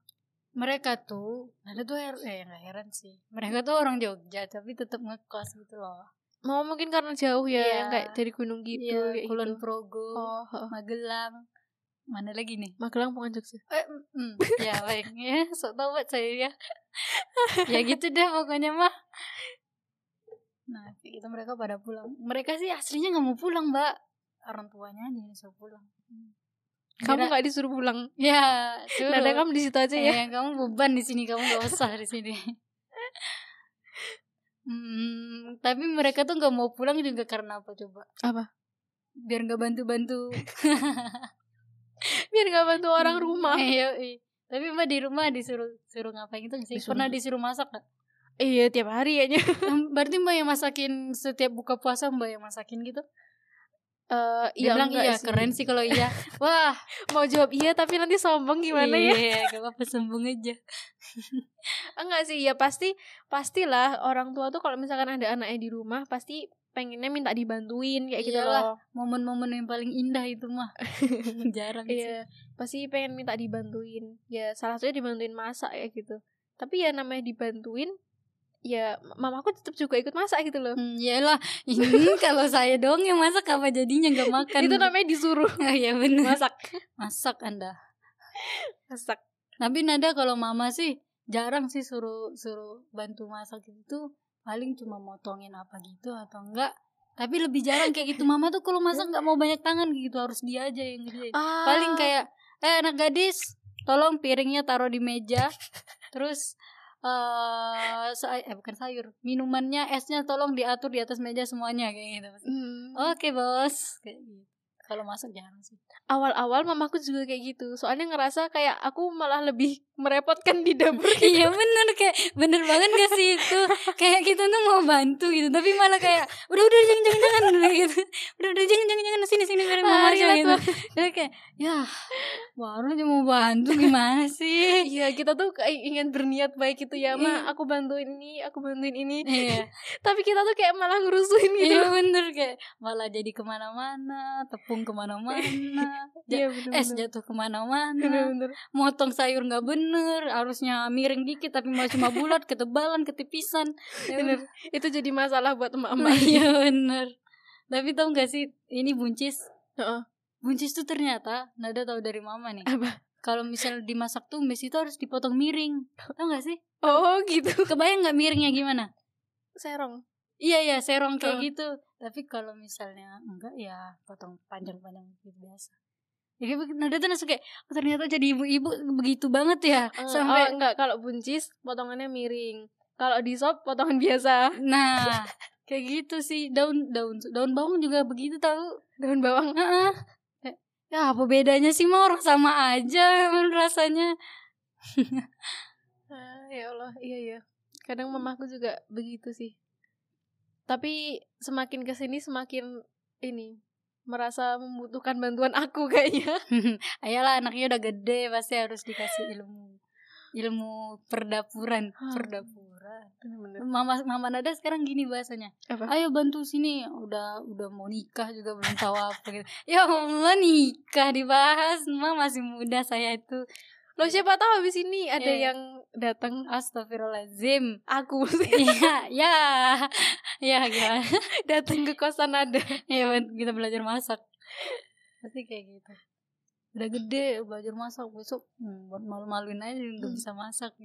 Mereka tuh ada tuh her eh nggak heran sih. Mereka tuh orang Jogja tapi tetap ngekos gitu loh. Mau mungkin karena jauh ya, Iya. yang kayak dari Gunung gitu, Iya, kayak Kulon gitu. Progo, Oh. Magelang, mana lagi nih? Magelang bukan Jogja. Eh, mm, ya baik ya, sok tau buat saya ya. ya gitu deh pokoknya mah. Nah, kayak gitu mereka pada pulang. Mereka sih aslinya nggak mau pulang, Mbak. Orang tuanya aja yang pulang. Kamu nggak disuruh pulang. Ya, suruh. Nada kamu di situ aja ya. Eh, kamu beban di sini, kamu gak usah di sini. Hmm, tapi mereka tuh nggak mau pulang juga karena apa coba? Apa? Biar nggak bantu-bantu Biar nggak bantu orang rumah. Iya, iya. Tapi mbak di rumah disuruh suruh ngapain gitu nggak sih? Disuruh. Pernah disuruh masak gak? Iya, tiap hari aja. Berarti mbak yang masakin setiap buka puasa mbak yang masakin gitu? Eh, Dia bilang enggak iya, keren sih kalau iya. Wah, Mau jawab iya tapi nanti sombong gimana ya? Iya, gak apa-apa sombong aja. Enggak sih, ya pasti pastilah orang tua tuh kalau misalkan ada anaknya di rumah pasti pengennya minta dibantuin kayak gitu loh. Momen-momen yang paling indah itu mah. Jarang sih. Iya, pasti pengen minta dibantuin. Ya salah satunya dibantuin masak ya gitu. Tapi ya namanya dibantuin, ya mamaku tetap juga ikut masak gitu loh. Hmm, iyalah. Ini kalau saya dong yang masak apa jadinya nggak makan? Itu namanya disuruh Oh, iya benar. masak. Masak Anda. Masak. Tapi nada kalau mama sih jarang sih suruh suruh bantu masak gitu. Paling cuma motongin apa gitu atau enggak. Tapi lebih jarang kayak gitu. Mama tuh kalau masak nggak mau banyak tangan gitu. Harus dia aja yang ngerjain. Ah, Paling kayak eh anak gadis, tolong piringnya taruh di meja. Terus eh say- eh bukan sayur, minumannya esnya tolong diatur di atas meja semuanya kayak gitu. Hmm. Oke, Bos. Kayak gitu. Kalau masak jarang sih. awal-awal mamaku juga kayak gitu. Soalnya ngerasa kayak aku malah lebih merepotkan di dapur. iya bener kayak bener banget gak sih itu kayak kita tuh mau bantu gitu tapi malah kayak udah udah jangan jangan jangan udah gitu udah udah jangan jangan jangan sini sini biar mama aja gitu jadi kayak ya baru aja mau bantu gimana sih Iya, kita tuh kayak ingin berniat baik gitu ya, Iya. Ma. Aku bantuin ini, aku bantuin ini. iya Tapi kita tuh kayak malah ngerusuin gitu. iya bener kayak malah jadi ke mana-mana tepung ke mana-mana ja- Iya, bener, es jatuh ke mana-mana motong sayur nggak bener harusnya miring dikit tapi malah cuma bulat ketebalan ketipisan ya Bener. Itu jadi masalah buat emak-emak. Iya bener Tapi tau gak sih Ini buncis Heeh. Buncis tuh ternyata Nada tahu dari mama nih Apa? Kalau misal dimasak tumis itu harus dipotong miring Tau gak sih Oh, gitu. Kebayang gak miringnya gimana Serong. Iya iya serong kayak gitu. Tapi kalau misalnya Enggak ya Potong panjang-panjang gitu biasa. Jadi Nada tuh langsung kayak oh, Ternyata jadi ibu-ibu begitu banget ya. Eh, Sampai oh, enggak, kalau buncis potongannya miring. Kalau di sop potongan biasa. Nah Kayak gitu sih. Daun daun daun bawang juga begitu tahu? Daun bawang. Heeh. Ya apa bedanya sih mah orang sama aja rasanya. Ah, ya Allah. Iya ya kadang mamaku juga begitu sih tapi semakin ke sini semakin ini merasa membutuhkan bantuan aku kayaknya. Ayolah anaknya udah gede pasti harus dikasih ilmu ilmu perdapuran Hmm. perdapuran. Mama mama Nada sekarang gini bahasanya. Apa? Ayo bantu sini. Udah udah mau nikah juga belum tahu apa gitu. Ya Allah nikah dibahas. Ma masih muda saya itu lo siapa tahu habis ini ada Iya. yang datang Astagfirullahaladzim aku Iya, ya, ya, gimana? datang ke kosan ada Ya, kita belajar masak. Pasti kayak gitu. Udah gede, belajar masak besok hmm, buat malu-maluin aja nggak Hmm. bisa masak.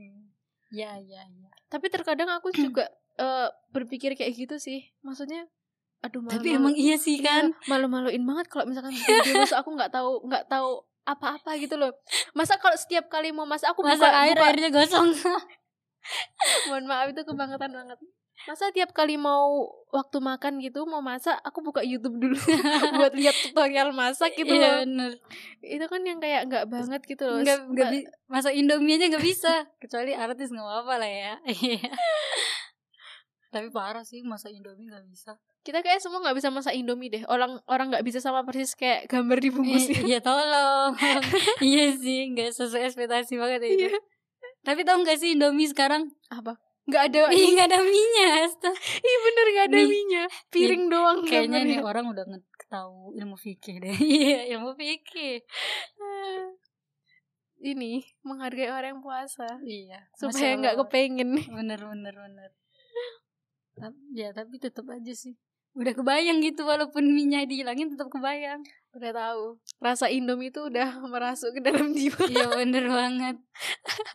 Ya, ya, ya. tapi terkadang aku juga eh, berpikir kayak gitu sih maksudnya aduh malu Tapi emang iya sih kan. malu-maluin banget kalau misalkan video masak aku nggak tahu nggak tahu apa-apa gitu loh masa kalau setiap kali mau masak aku Masak buka, air, buka- airnya gosong. mohon maaf itu kebangetan banget masa tiap kali mau waktu makan gitu mau masak aku buka YouTube dulu buat lihat tutorial masak gitu Iya, loh bener. itu kan yang kayak nggak banget gitu loh Nggak, nggak bi- masak Indomie aja nggak bisa. Kecuali artis nggak apa-apa lah ya. Tapi parah sih masak Indomie nggak bisa. Kita kayak semua nggak bisa masak Indomie deh. Orang orang nggak bisa sama persis kayak gambar dibungkusnya Iya tolong. Iya sih Gak sesuai ekspektasi banget ya itu. Iya. Tapi tau gak sih Indomie sekarang? Apa? Nggak ada Ih gak ada minyak astaga. iya bener nggak ada Mie. minyak piring doang Kayaknya nih orang udah tahu ilmu fikih deh. Iya ilmu fikih. Ini menghargai orang yang puasa. Iya supaya nggak kepengen. Bener bener bener. Ya tapi tetap aja sih Udah kebayang gitu Walaupun minyak dihilangin tetap kebayang. Udah tahu. Rasa Indomie itu udah merasuk ke dalam jiwa. Iya bener banget.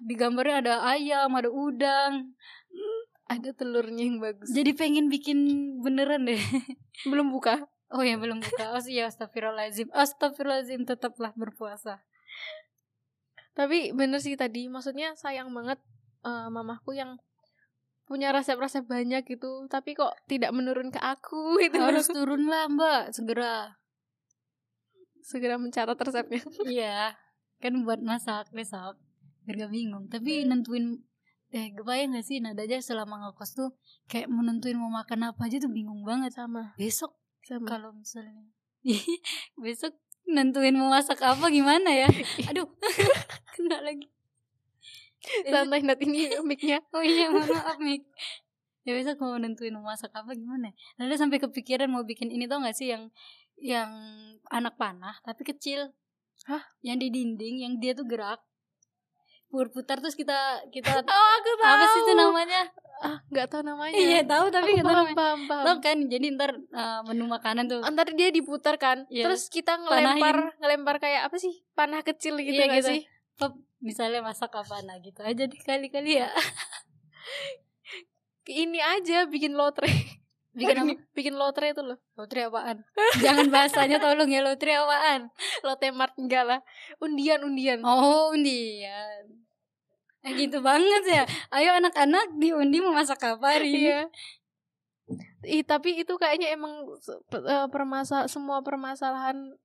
Di gambarnya ada ayam Ada udang. Ada telurnya yang bagus. Jadi pengen bikin beneran deh. Belum buka? Oh ya belum buka. Oh iya astagfirullahaladzim. Astagfirullahaladzim tetaplah berpuasa. tapi bener sih tadi maksudnya sayang banget eh, mamahku yang punya resep-resep banyak gitu tapi kok tidak menurun ke aku itu Harus turun lah mbak segera. segera mencatat resepnya iya. Kan buat masak besok. Biar gak bingung. Tapi nentuin eh kebayang gak sih nada aja selama ngekos tuh kayak menentuin mau makan apa aja tuh bingung banget sama besok sama kalau misalnya besok nentuin mau masak apa gimana ya aduh kena lagi santai nanti ini micnya. Oh iya maaf Mik Ya besok mau nentuin mau masak apa gimana? Lalu sampai kepikiran mau bikin ini tau gak sih Yang Yang anak panah Tapi kecil? Hah? Yang di dinding Yang dia tuh gerak. Putar-putar terus kita kita oh aku tahu Apa sih itu namanya? Ah nggak tahu namanya. Iya tahu tapi aku kita paham paham kan? Jadi ntar uh, menu makanan tuh. Ntar dia diputar kan? Iya. terus kita ngelempar ngelempar kayak apa sih? Panah kecil gitu Iya, nggak gitu. sih Misalnya masak apa Nah gitu aja deh kali-kali ya. Ini aja bikin lotre. Bikin apa? bikin lotre itu loh. Lotre apaan? Jangan bahasanya tolong ya Lotre apaan? Lotre mart enggak lah. Undian undian. Oh undian. Eh gitu banget ya. Ayo anak-anak diundi mau masak apa hari iya. Ih, tapi itu kayaknya emang permasa semua permasalahan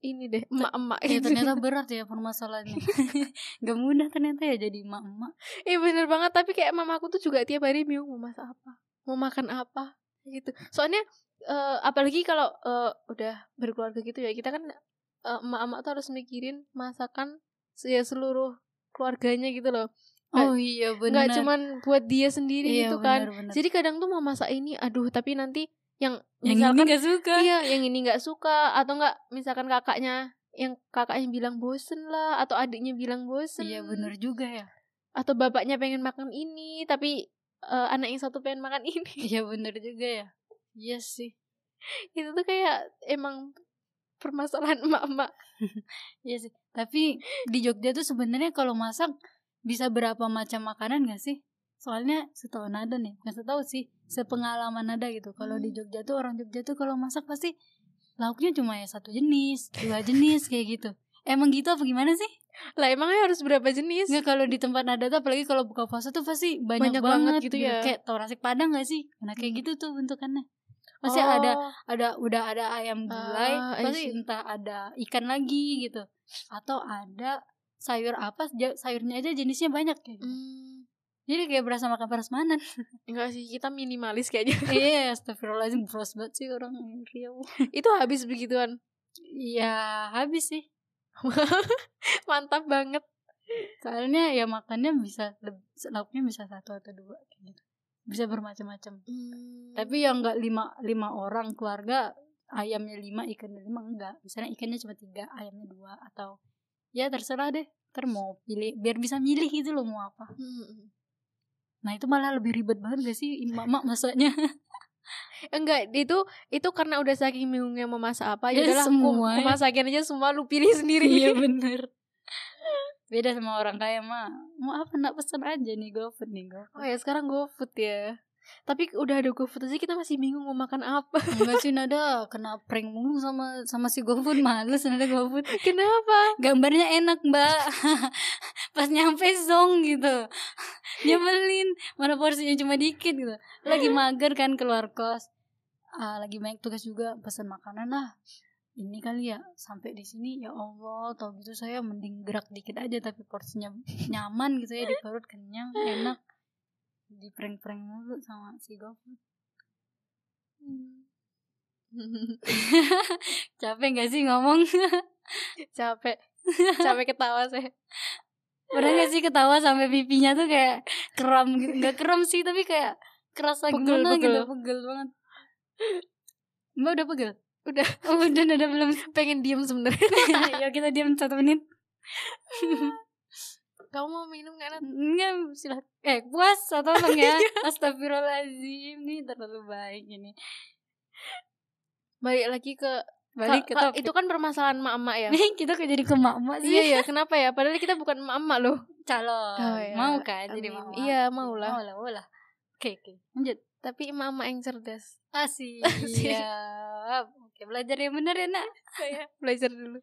ini deh emak-emak Ya ternyata berat ya permasalahannya. Gak mudah ternyata ya jadi emak-emak. Iya bener banget. Tapi kayak mamaku tuh juga tiap hari bingung mau masak apa? Mau makan apa? Gitu. Soalnya eh, apalagi kalau eh, udah berkeluarga gitu ya kita kan eh, emak-emak tuh harus mikirin masakan ya seluruh keluarganya gitu loh. Oh iya benar nggak cuman buat dia sendiri Iya gitu kan. benar-benar. jadi kadang tuh mau masak ini aduh tapi nanti yang Yang misalkan ini gak suka. iya yang ini nggak suka atau nggak misalkan kakaknya yang kakaknya bilang bosen lah atau adiknya bilang bosen. Iya benar juga ya. Atau bapaknya pengen makan ini tapi eh, anak yang satu pengen makan ini. Iya benar juga ya. Iya sih. Itu tuh kayak emang permasalahan emak-emak. Iya sih. Tapi di Jogja tuh sebenarnya kalau masak Bisa berapa macam makanan gak sih? Soalnya setahu nada nih Gak tahu sih Sepengalaman nada gitu Kalau di Jogja tuh orang Jogja tuh kalau masak pasti Lauknya cuma ya satu jenis Dua jenis kayak gitu Emang gitu apa gimana sih? lah emangnya harus berapa jenis Nggak kalau di tempat nada tuh apalagi kalau buka puasa tuh pasti banyak, Banyak banget banget, gitu ya. Kayak tau nasi padang gak sih? Nah kayak gitu tuh bentukannya Pasti Oh, ada ada udah ada ayam gulai, Ah, I pasti see. entah ada ikan lagi gitu. Atau ada sayur apa, sayurnya aja jenisnya banyak kayak gitu. hmm, Jadi kayak berasa makan prasmanan. Enggak sih, kita minimalis kayaknya. Iya, astagfirullahaladzim Bros banget sih orang Riau. itu habis begituan. Iya, habis sih. Mantap banget. Soalnya ya makannya bisa lauknya bisa satu atau dua gitu. Bisa bermacam-macam. Hmm. Tapi yang enggak lima lima orang keluarga ayamnya lima ikannya lima enggak. Misalnya ikannya cuma tiga, ayamnya dua atau ya terserah deh. Ntar mau pilih biar bisa milih gitu loh mau apa. Hmm. Nah itu malah lebih ribet banget gak sih emak-emak masaknya? Enggak, itu itu karena udah saking bingungnya mau masak apa, Ya, ya udahlah semua aku ya. masakin aja semua lu pilih sendiri. iya bener. Beda sama orang kaya mah. Mau apa nak pesan aja nih GoFood nih GoFood. Oh ya sekarang GoFood ya. Tapi udah ada GoFood aja kita masih bingung mau makan apa. Enggak sih Nada. Kena prank mulu sama sama si GoFood. Males Nada GoFood. Kenapa? Gambarnya enak mbak. Pas nyampe zong gitu. Nyebelin Mana porsinya? Cuma dikit gitu. Lagi mager kan keluar kos. Ah, Lagi banyak tugas juga. Pesan makanan lah. Ini kali ya. Sampai di sini ya Allah. Tau gitu saya mending gerak dikit aja Tapi porsinya nyaman gitu ya. Di perut kenyang enak Di prank-prank mulu sama si GoFood Capek gak sih ngomong Capek. Capek ketawa saya. Pernah gak sih ketawa sampai pipinya tuh kayak kram gitu Gak kram sih tapi kayak kerasa Pegel, gimana pegel. gitu Pegel banget Mbak udah pegel? Udah. Oh, udah, udah belum Pengen diem sebenarnya. Ya kita diam satu menit Kamu mau minum gak Nat? Enggak silahkan Eh puasa tolong ya Astagfirullahaladzim Nih terlalu baik ini Balik lagi ke Balik ke topik Itu kan permasalahan emak-emak ya. Nih kita kok jadi ke mak-mak sih iya ya, kenapa ya? Padahal kita bukan emak-emak loh. Calon Oh, iya. Mau kan jadi mak Iya, mau lah. Mau lah, mau lah Oke, oke Lanjut Tapi emak-emak yang cerdas. Asik Asik. Oke belajar yang benar ya nak Saya belajar dulu.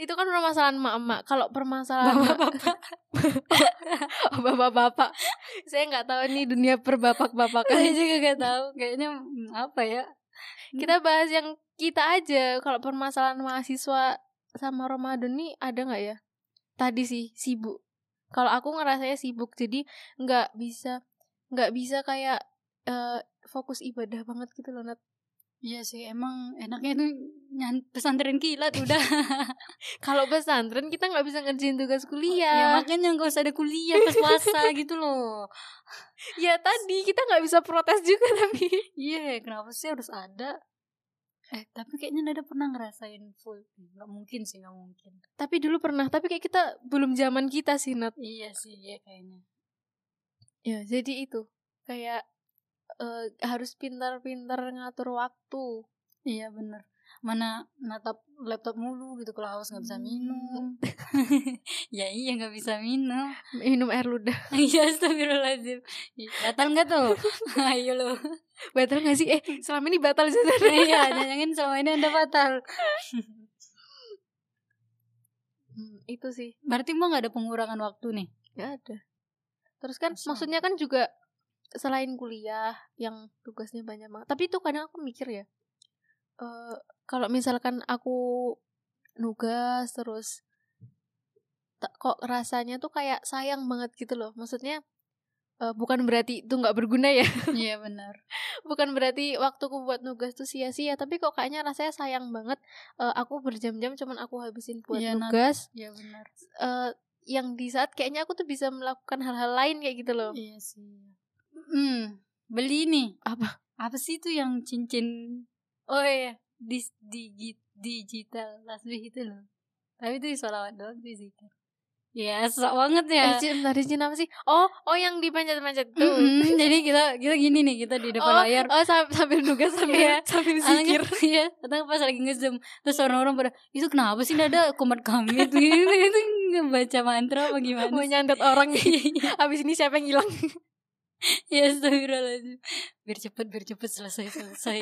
Itu kan permasalahan emak-emak. Kalau permasalahan Bapak-bapak Oh, bapak-bapak. Saya nggak tahu nih dunia perbapak-bapakan. Saya juga gak tahu Kayaknya hmm, apa ya Kita bahas yang kita aja. Kalau permasalahan mahasiswa sama Ramadan nih ada nggak ya? Tadi sih sibuk. Kalau aku ngerasanya sibuk, jadi nggak bisa nggak bisa kayak eh, fokus ibadah banget gitu loh Nat. Iya sih emang enaknya nyan pesantren kilat udah. Kalau pesantren kita nggak bisa ngerjain tugas Ya kuliah. makanya gak usah ada kuliah pas puasa gitu loh. Ya, tadi kita nggak bisa protes juga tapi. Iya kenapa sih harus ada? Eh tapi kayaknya Nada pernah ngerasain full. Gak mungkin sih gak mungkin. Tapi dulu pernah, tapi kayak kita belum zaman kita sih Nat. Iya sih iya kayaknya. Ya, jadi itu. Kayak eh, harus pintar-pintar ngatur waktu. Iya bener Mana natap laptop mulu gitu Kalau haus gak bisa minum Ya iya gak bisa minum Minum air ludah. Iya astagfirullahaladzim Batal gak tuh? Ayo lo Batal gak sih? Eh, selama ini batal sih. Iya jangan selama ini anda batal Hmm, itu sih. Berarti emang gak ada pengurangan waktu nih Gak ada. Terus kan Masa? maksudnya kan juga selain kuliah yang tugasnya banyak banget. Tapi itu kadang aku mikir ya. eh kalau misalkan aku nugas terus tak- kok rasanya tuh kayak sayang banget gitu loh. Maksudnya eh, bukan berarti itu nggak berguna ya. Iya benar bukan berarti waktuku buat nugas tuh sia-sia tapi kok kayaknya rasanya sayang banget eh, aku berjam-jam cuman aku habisin buat Nat. nugas Iya benar eh, yang di saat kayaknya aku tuh bisa melakukan hal-hal lain kayak gitu loh Iya sih Hmm Beli nih. Apa? Apa sih itu yang cincin? Oh iya di, di, Digital tasbih itu loh. Tapi itu sholawat doang sih zikir Ya sok banget eh, ya Cin, bentar, Cin, apa sih? Oh oh yang dipencet-pencet tuh. Mm-mm, Jadi kita kita gini nih Kita di depan oh, layar. oh sam- sambil nugas sambil Iya. sambil zikir. Iya Kadang pas lagi nge-zoom Terus orang-orang pada Itu kenapa sih ada komat kami? Itu Itu, itu ngebaca mantra apa gimana mau sih? nyantet orang. Iya habis ini siapa yang hilang Ya astagfirullahaladzim Biar cepet Biar cepet selesai Selesai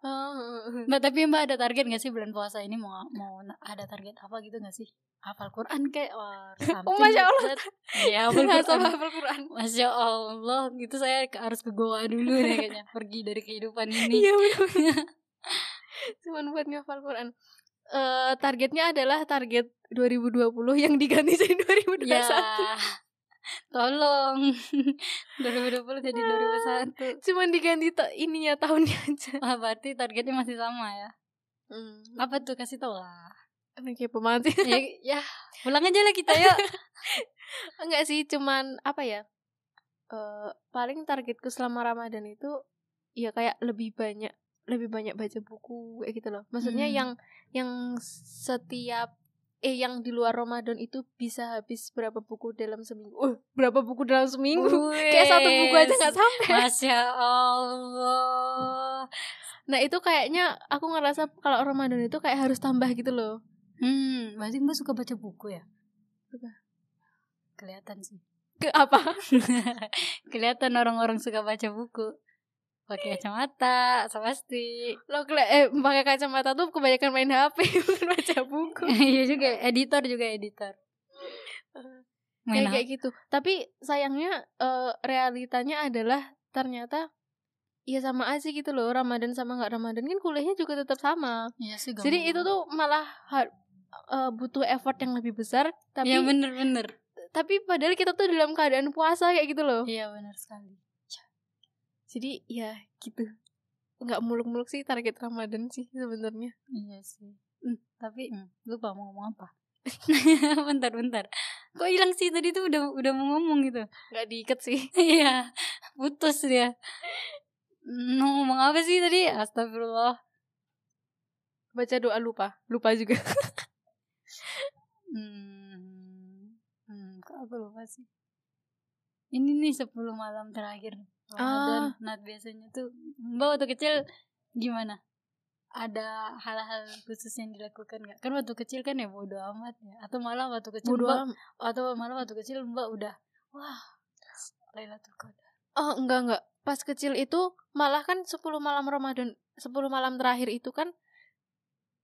oh, Mbak tapi Mbak ada target gak sih bulan puasa ini mau mau ada target apa gitu gak sih? Hafal Quran kayak wah Oh, Masya Allah. Ya hafal Quran. hafal Quran Masya Allah gitu saya harus ke Goa dulu deh kayaknya pergi dari kehidupan ini. Iya benar. Cuman buat ngafal Quran. Eh targetnya adalah target 2020 yang diganti jadi 2021. Ya Tolong 2020 jadi 2001 Cuman diganti ta- ininya tahunnya aja. Wah berarti targetnya masih sama ya Hmm. Apa tuh kasih tau lah kayak pemantik. ya, ya pulang aja lah kita yuk Enggak sih, cuman apa ya? eh paling targetku selama Ramadan itu ya kayak lebih banyak lebih banyak baca buku kayak gitu loh. Maksudnya Hmm. yang yang setiap eh yang di luar Ramadan itu bisa habis berapa buku dalam seminggu. Uh, berapa buku dalam seminggu? kayak satu buku aja nggak sampai. Masya Allah Nah, itu kayaknya aku ngerasa kalau Ramadan itu kayak harus tambah gitu loh. Hmm, berarti mbak suka baca buku ya? Suka. Kelihatan sih Ke apa? Kelihatan orang-orang suka baca buku pakai kacamata, pasti. Lo kele eh pakai kacamata tuh kebanyakan main HP bukan baca buku. Iya juga, editor juga editor. Main kayak kayak gitu tapi sayangnya eh, realitanya adalah ternyata ya sama aja gitu loh Ramadan sama nggak Ramadan kan kuliahnya juga tetap sama Iya sih. jadi itu tuh malah eh, butuh effort yang lebih besar tapi Iya bener-bener. tapi padahal kita tuh dalam keadaan puasa kayak gitu loh Iya bener sekali. Jadi ya gitu nggak muluk-muluk sih target Ramadan sih sebenarnya Iya sih. Hmm, tapi hmm, lupa mau ngomong apa. bentar bentar. Kok hilang sih tadi tuh udah udah mau ngomong gitu. nggak diikat sih Iya, putus dia. Mau ngomong apa sih tadi? Astagfirullah. baca doa lupa lupa juga Hmm, hmm, kok aku lupa sih. Ini nih 10 malam terakhir Ramadan. Nah, biasanya tuh Mbak waktu kecil gimana? Ada hal-hal khusus yang dilakukan nggak? Kan waktu kecil kan ya bodo amat ya. Atau malah waktu kecil bodo Mbak, atau malah waktu kecil Mbak udah wah Lailatul Qadar. Oh enggak enggak Pas kecil itu Malah kan 10 malam Ramadan 10 malam terakhir itu kan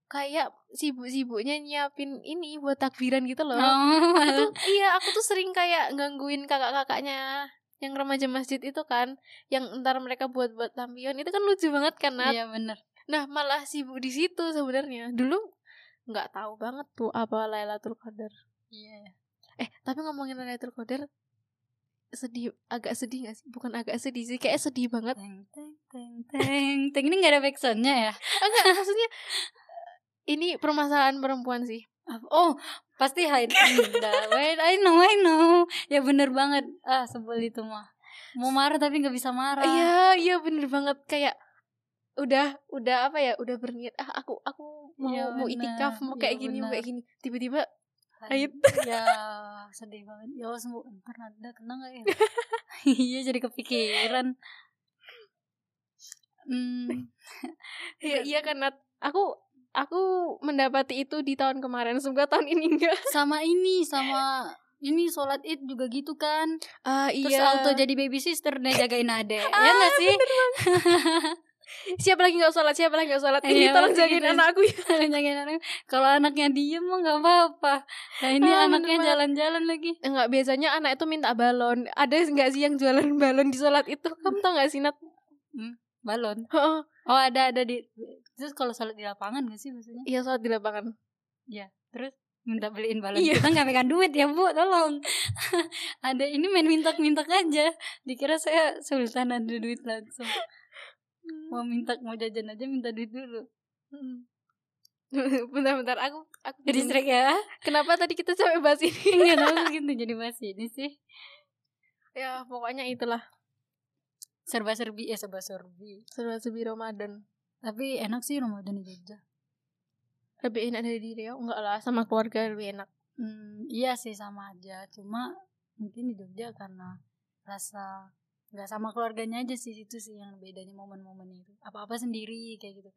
Kayak sibuk-sibuknya nyiapin ini Buat takbiran gitu loh Oh, Aku tuh, Iya aku tuh sering kayak Gangguin kakak-kakaknya Yang remaja masjid itu kan Yang entar mereka buat-buat lampion Itu kan lucu banget kan Nat iya bener. Nah malah sibuk di situ sebenarnya Dulu nggak tahu banget tuh Apa Lailatul Qadar Iya. Eh tapi ngomongin Lailatul Qadar Sedih Agak sedih gak sih Bukan agak sedih sih Kayak sedih banget Teng teng teng teng. Teng ini gak ada backsoundnya ya? Enggak, maksudnya ini permasalahan perempuan sih. Oh, pasti hide. Wait, I know, I know. Ya bener banget. Ah, sebel itu mah. Mau marah tapi nggak bisa marah. Iya, iya bener banget kayak udah udah apa ya udah berniat ah aku aku mau Iya, mau itikaf mau Iya, kayak gini mau kayak gini tiba-tiba Haid. Ya, sedih banget. Ya Allah, sembuh. Ntar ada kena gak ya? iya, jadi kepikiran. Hmm, ya, iya kan Nat aku aku mendapati itu di tahun kemarin semoga tahun ini enggak sama ini, sama ini sholat id juga gitu kan. ah Terus iya auto jadi baby sister nih jagain ade. ya gak sih? siapa lagi nggak sholat siapa lagi nggak sholat ini Iya, tolong jagain gitu. anakku ya jagain anak. Kalau anaknya diem mah nggak apa-apa. Nah ini Ah, anaknya jalan-jalan lagi. Enggak, biasanya anak itu minta balon. Ada nggak sih yang jualan balon di sholat itu? Kamu tau nggak sih, Nat? Balon. Oh ada ada di. Terus kalau sholat di lapangan gak sih maksudnya? Iya, sholat di lapangan. Ya. Terus minta beliin balon. Iya. Kita nggak pegang duit ya bu, tolong. ada ini main mintak-mintak aja. Dikira saya sultan ada duit langsung. Mau minta mau jajan aja minta duit dulu. Bentar-bentar, aku aku Jadi strike ya. Kenapa tadi kita sampai bahas ini? Enggak tahu gitu jadi bahas ini sih. ya, pokoknya itulah Serba serbi ya serba serbi. seru sebi Ramadan. Tapi enak sih Ramadan di Jogja. Lebih enak dari di Riau? Enggak lah, sama keluarga lebih enak. Hmm, iya sih sama aja. Cuma mungkin di Jogja karena rasa nggak sama keluarganya aja sih itu sih yang bedanya momen-momen itu. Apa-apa sendiri kayak gitu.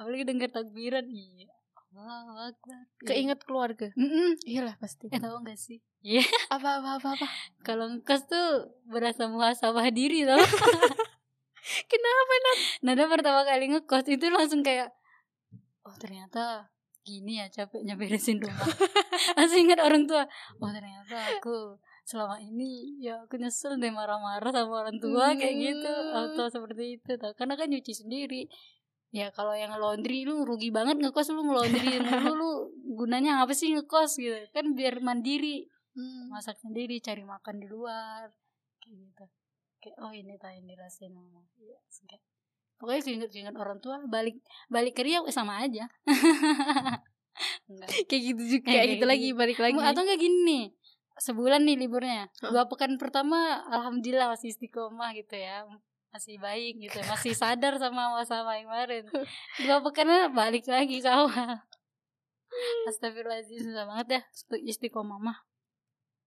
Apalagi denger takbiran, iya. Allah Akbar. Keinget keluarga. Mm-mm. Iyalah pasti. Eh tau gak sih? Iya. Apa apa apa apa. Kalau ngekos tuh berasa muhasabah diri tau. Kenapa? Nada pertama kali ngekos itu langsung kayak oh ternyata gini ya capeknya beresin rumah. langsung ingat orang tua. Oh ternyata aku selama ini ya aku nyesel deh marah-marah sama orang tua kayak gitu atau seperti itu tau. karena kan nyuci sendiri ya kalau yang laundry lu rugi banget ngekos lu ngelondri mulu lu gunanya apa sih ngekos gitu. Kan biar mandiri Hmm. masak sendiri cari makan di luar kayak gitu. Kayak oh ini tak yang dirasain mama Iya, kayak. Pokoknya keinget-keinget orang tua balik balik ke Riau eh, sama aja. Kayak gitu juga Kayak kayak gitu gitu. lagi balik lagi. Atau enggak gini nih sebulan nih liburnya. Dua pekan pertama alhamdulillah masih istiqomah gitu ya masih baik gitu masih sadar sama sama yang kemarin. Dua pekan balik lagi sama Astagfirullahaladzim susah banget ya isti- istiqomah mah.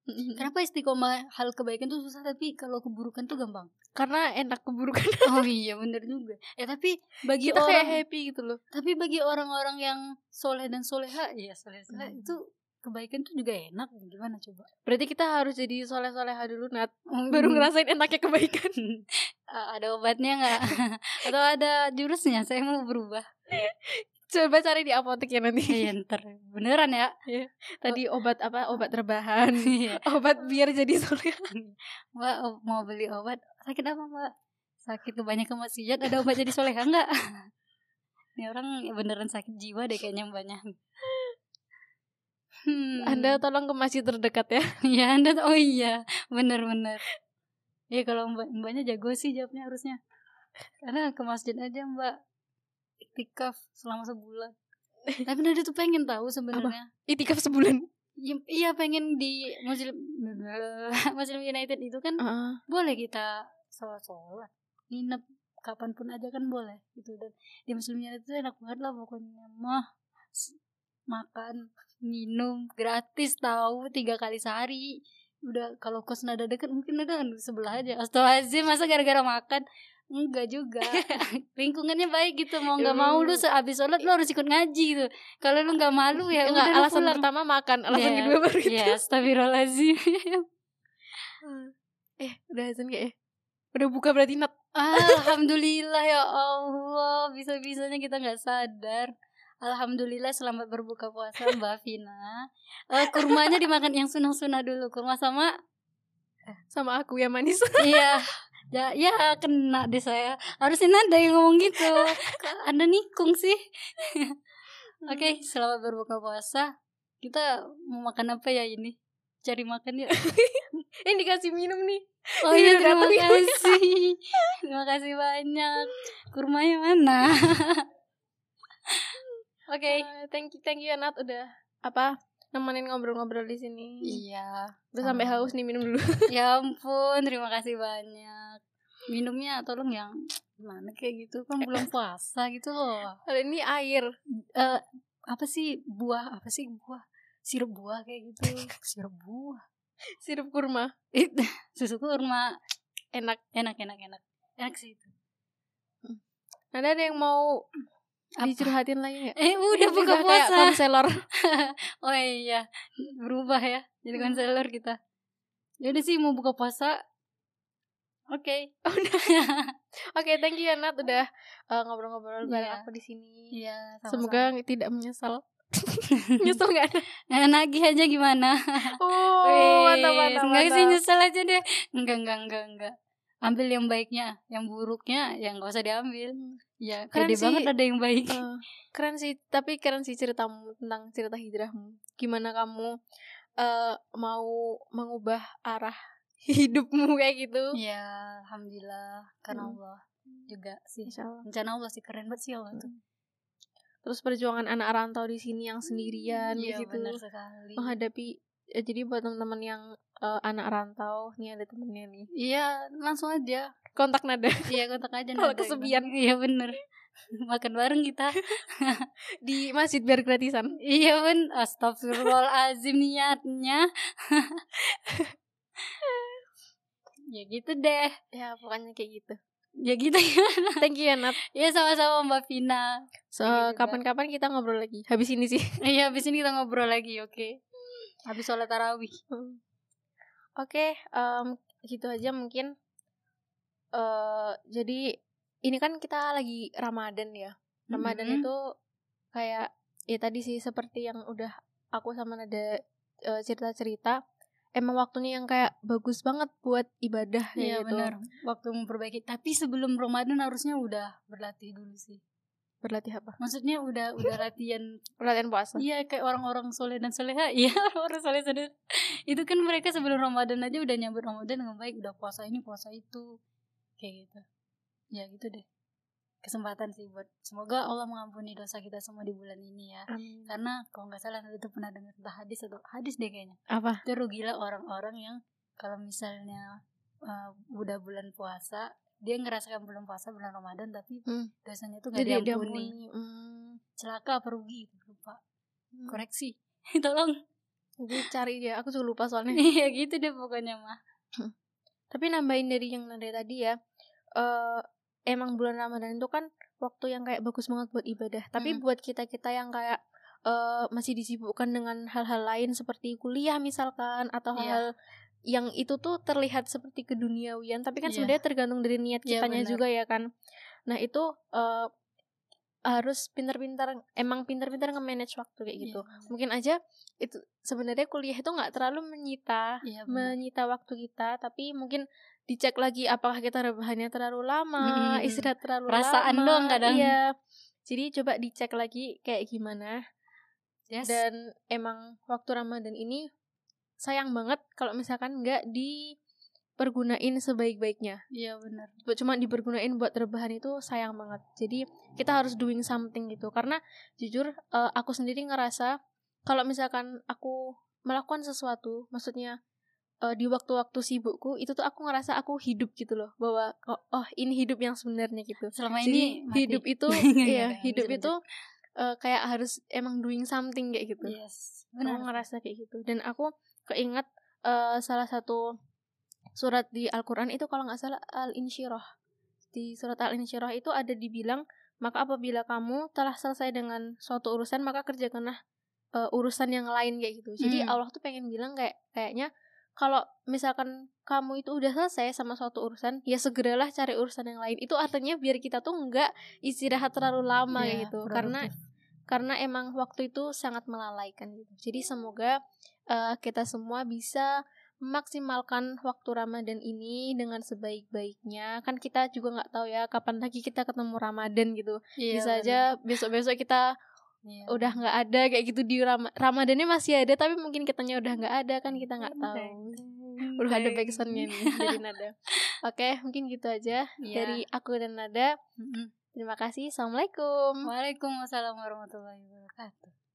Kenapa istiqomah hal kebaikan tuh susah tapi kalau keburukan tuh gampang? karena enak keburukan. Oh iya bener juga. Ya tapi bagi kita kayak orang happy gitu loh. tapi bagi orang-orang yang soleh dan soleha, ya soleh soleh Hmm. itu kebaikan tuh juga enak. Gimana coba? berarti kita harus jadi soleh soleha dulu nat Oh, baru hmm. ngerasain enaknya kebaikan Ah, ada obatnya nggak? Atau ada jurusnya? Saya mau berubah. coba cari di apotek ya nanti Iya ntar beneran ya. tadi obat apa obat rebahan Iya. obat biar jadi soleh Mbak o- mau beli obat sakit apa mbak? Sakit kebanyakan maksiat ada obat jadi soleha nggak? Ini orang beneran sakit jiwa deh kayaknya mbaknya. Hmm. anda tolong ke masjid terdekat ya ya anda oh iya bener bener. Ya kalau mbak mbaknya jago sih jawabnya harusnya. Karena ke masjid aja mbak iktikaf selama sebulan. Tapi Nada tuh pengen tahu sebenarnya. itikaf sebulan Ya, iya pengen di Muslim Muslim United itu kan Heeh. boleh kita sholat sholat nginep kapan pun aja kan boleh gitu dan di muslimnya itu enak banget lah pokoknya mah makan minum gratis tahu tiga kali sehari. Udah kalau kos nada deket mungkin nada kan sebelah aja. Astagfirullahaladzim masa gara-gara makan? Enggak juga. Lingkungannya baik gitu mau nggak mau lu sehabis sholat lu harus ikut ngaji gitu. Kalau lu nggak malu ya Enggak, udah alasan pulang. pertama makan alasan Iya, kedua baru itu ya astagfirullahaladzim. Eh udah azan gak ya? Udah buka berarti nat Alhamdulillah ya Allah. Bisa-bisanya kita nggak sadar Alhamdulillah selamat berbuka puasa Mbak Vina. Eh, Kurmanya dimakan yang sunah-sunah dulu Kurma sama? Sama aku yang manis. Iya Ya, ya kena deh saya. Harusnya Nada yang ngomong gitu. Anda nikung sih? Oke selamat berbuka puasa. Kita mau makan apa ya ini? Cari makan ya ini dikasih minum nih. Oh Iya, terima kasih. Terima kasih banyak. Kurmanya mana Oke Eh, thank you thank you ya Nat udah apa nemenin ngobrol-ngobrol di sini. Iya. Udah sampai haus nih minum dulu. Ya ampun terima kasih banyak. Minumnya tolong yang Gimana kayak gitu kan belum puasa gitu loh. Kalau ini air. Eh Apa sih buah Apa sih buah? Sirup buah kayak gitu. Sirup buah. Sirup kurma. It, Susu kurma. Enak. Enak enak enak. Enak sih itu. Ada ada yang mau Apa? dicurhatin lagi nggak Eh udah buka Udah kayak puasa konselor Oh iya, berubah ya. Jadi Hmm. konselor kita. Jadi sih mau buka puasa. Oke. oke thank you ya Nat udah eh, ngobrol-ngobrol bareng Iya. aku di sini Iya, semoga tidak menyesal nyesel ada Nah, nagih aja gimana? oh mantap mantap Enggak sih nyesel aja deh. Enggak, enggak, enggak, enggak. Ambil yang baiknya, yang buruknya yang enggak usah diambil. Ya, Keren sih. banget ada yang baik. Eh, keren sih tapi keren sih ceritamu tentang cerita hijrahmu gimana kamu eh mau mengubah arah hidupmu kayak gitu Ya, alhamdulillah karena Hmm. Allah juga sih. Insya Allah. Rencana Allah sih keren banget sih Allah tuh. terus perjuangan anak rantau di sini yang sendirian Iya, gitu benar sekali. menghadapi jadi buat teman-teman yang eh, anak rantau nih ada temennya nih. Iya, langsung aja. kontak nada. Iya kontak aja Kalau Nada, kesepian. Iya bener. Makan bareng kita. Di masjid biar gratisan. Iya ben. Astagfirullahaladzim niatnya. Ya gitu deh. Ya pokoknya kayak gitu. Ya gitu ya. Thank you ya Nat. Ya sama-sama Mbak Vina. So Iya kapan-kapan kita ngobrol lagi. Habis ini sih. Iya habis ini kita ngobrol lagi oke Habis sholat tarawih. Oke em, gitu aja mungkin. Eh jadi ini kan kita lagi Ramadan ya. Ramadan Mhm. itu kayak ya tadi sih seperti yang udah aku sama Nada eh, cerita-cerita emang waktunya yang kayak bagus banget buat ibadah Iya kayak gitu. benar. Waktu memperbaiki. Tapi sebelum Ramadan harusnya udah berlatih dulu sih berlatih apa? Maksudnya udah udah latihan. Latihan puasa? Iya kayak orang-orang soleh dan soleha. Iya orang soleh soleh itu kan mereka sebelum ramadan aja udah nyambut ramadan dengan baik. Udah puasa ini puasa itu. Kayak gitu. Ya gitu deh. Kesempatan sih buat semoga Allah mengampuni dosa kita semua di bulan ini ya. Amin. karena kalau nggak salah tuh pernah dengar entah hadis atau hadis deh kayaknya. Apa? Itu rugilah orang-orang yang kalau misalnya uh, udah bulan puasa dia ngerasakan bulan puasa bulan Ramadan tapi Hmm. dosanya tuh nggak diampuni diampuni Hmm. celaka apa rugi lupa Hmm. koreksi tolong Jadi cari dia aku juga lupa soalnya iya gitu deh pokoknya mah tapi nambahin dari yang nada tadi ya eh emang bulan Ramadan itu kan waktu yang kayak bagus banget buat ibadah tapi Mm. buat kita kita yang kayak eh masih disibukkan dengan hal-hal lain seperti kuliah misalkan atau Iya. hal yang itu tuh terlihat seperti keduniawian tapi kan Iya. sebenarnya tergantung dari niat Iya, kitanya juga ya kan nah itu eh harus pintar-pintar emang pintar-pintar nge-manage waktu kayak gitu Iya, mungkin aja itu sebenarnya kuliah itu nggak terlalu menyita Iya, benar. menyita waktu kita tapi mungkin dicek lagi apakah kita rebahannya terlalu lama Mm-mm. istirahat terlalu Perasaan lama doang kadang. iya jadi coba dicek lagi kayak gimana yes. dan emang waktu Ramadan ini sayang banget kalau misalkan nggak dipergunain sebaik-baiknya. Iya benar. Cuma dipergunain buat rebahan itu sayang banget. Jadi kita harus doing something gitu. Karena jujur eh, aku sendiri ngerasa kalau misalkan aku melakukan sesuatu maksudnya eh, di waktu-waktu sibukku itu tuh aku ngerasa aku hidup gitu loh. Bahwa oh, oh, ini hidup yang sebenarnya gitu. Selama jadi ini mati. hidup itu iya nggak, hidup itu eh, kayak harus emang doing something kayak gitu. Yes aku benar. ngerasa kayak gitu. Dan aku keinget eh, salah satu surat di Al-Quran itu kalau nggak salah Al-Insyirah di surat Al-Insyirah itu ada dibilang maka apabila kamu telah selesai dengan suatu urusan maka kerjakanlah eh, urusan yang lain kayak gitu jadi Hmm. Allah tuh pengen bilang kayak kayaknya kalau misalkan kamu itu udah selesai sama suatu urusan ya segeralah cari urusan yang lain itu artinya biar kita tuh nggak istirahat terlalu lama kayak Iya, gitu karena produktif. karena emang waktu itu sangat melalaikan gitu. Jadi semoga eh, kita semua bisa memaksimalkan waktu Ramadan ini dengan sebaik-baiknya. Kan kita juga nggak tahu ya kapan lagi kita ketemu Ramadan gitu. Iya, bisa aja besok-besok kita Iya, udah nggak ada kayak gitu di Ram Ramadannya masih ada tapi mungkin kitanya udah nggak ada kan kita nggak tahu. Udah ada backsoundnya nih dari Nada. Oke, mungkin gitu aja Iya. dari aku dan Nada. Mm-mm. Terima kasih. Assalamualaikum. Waalaikumsalam warahmatullahi wabarakatuh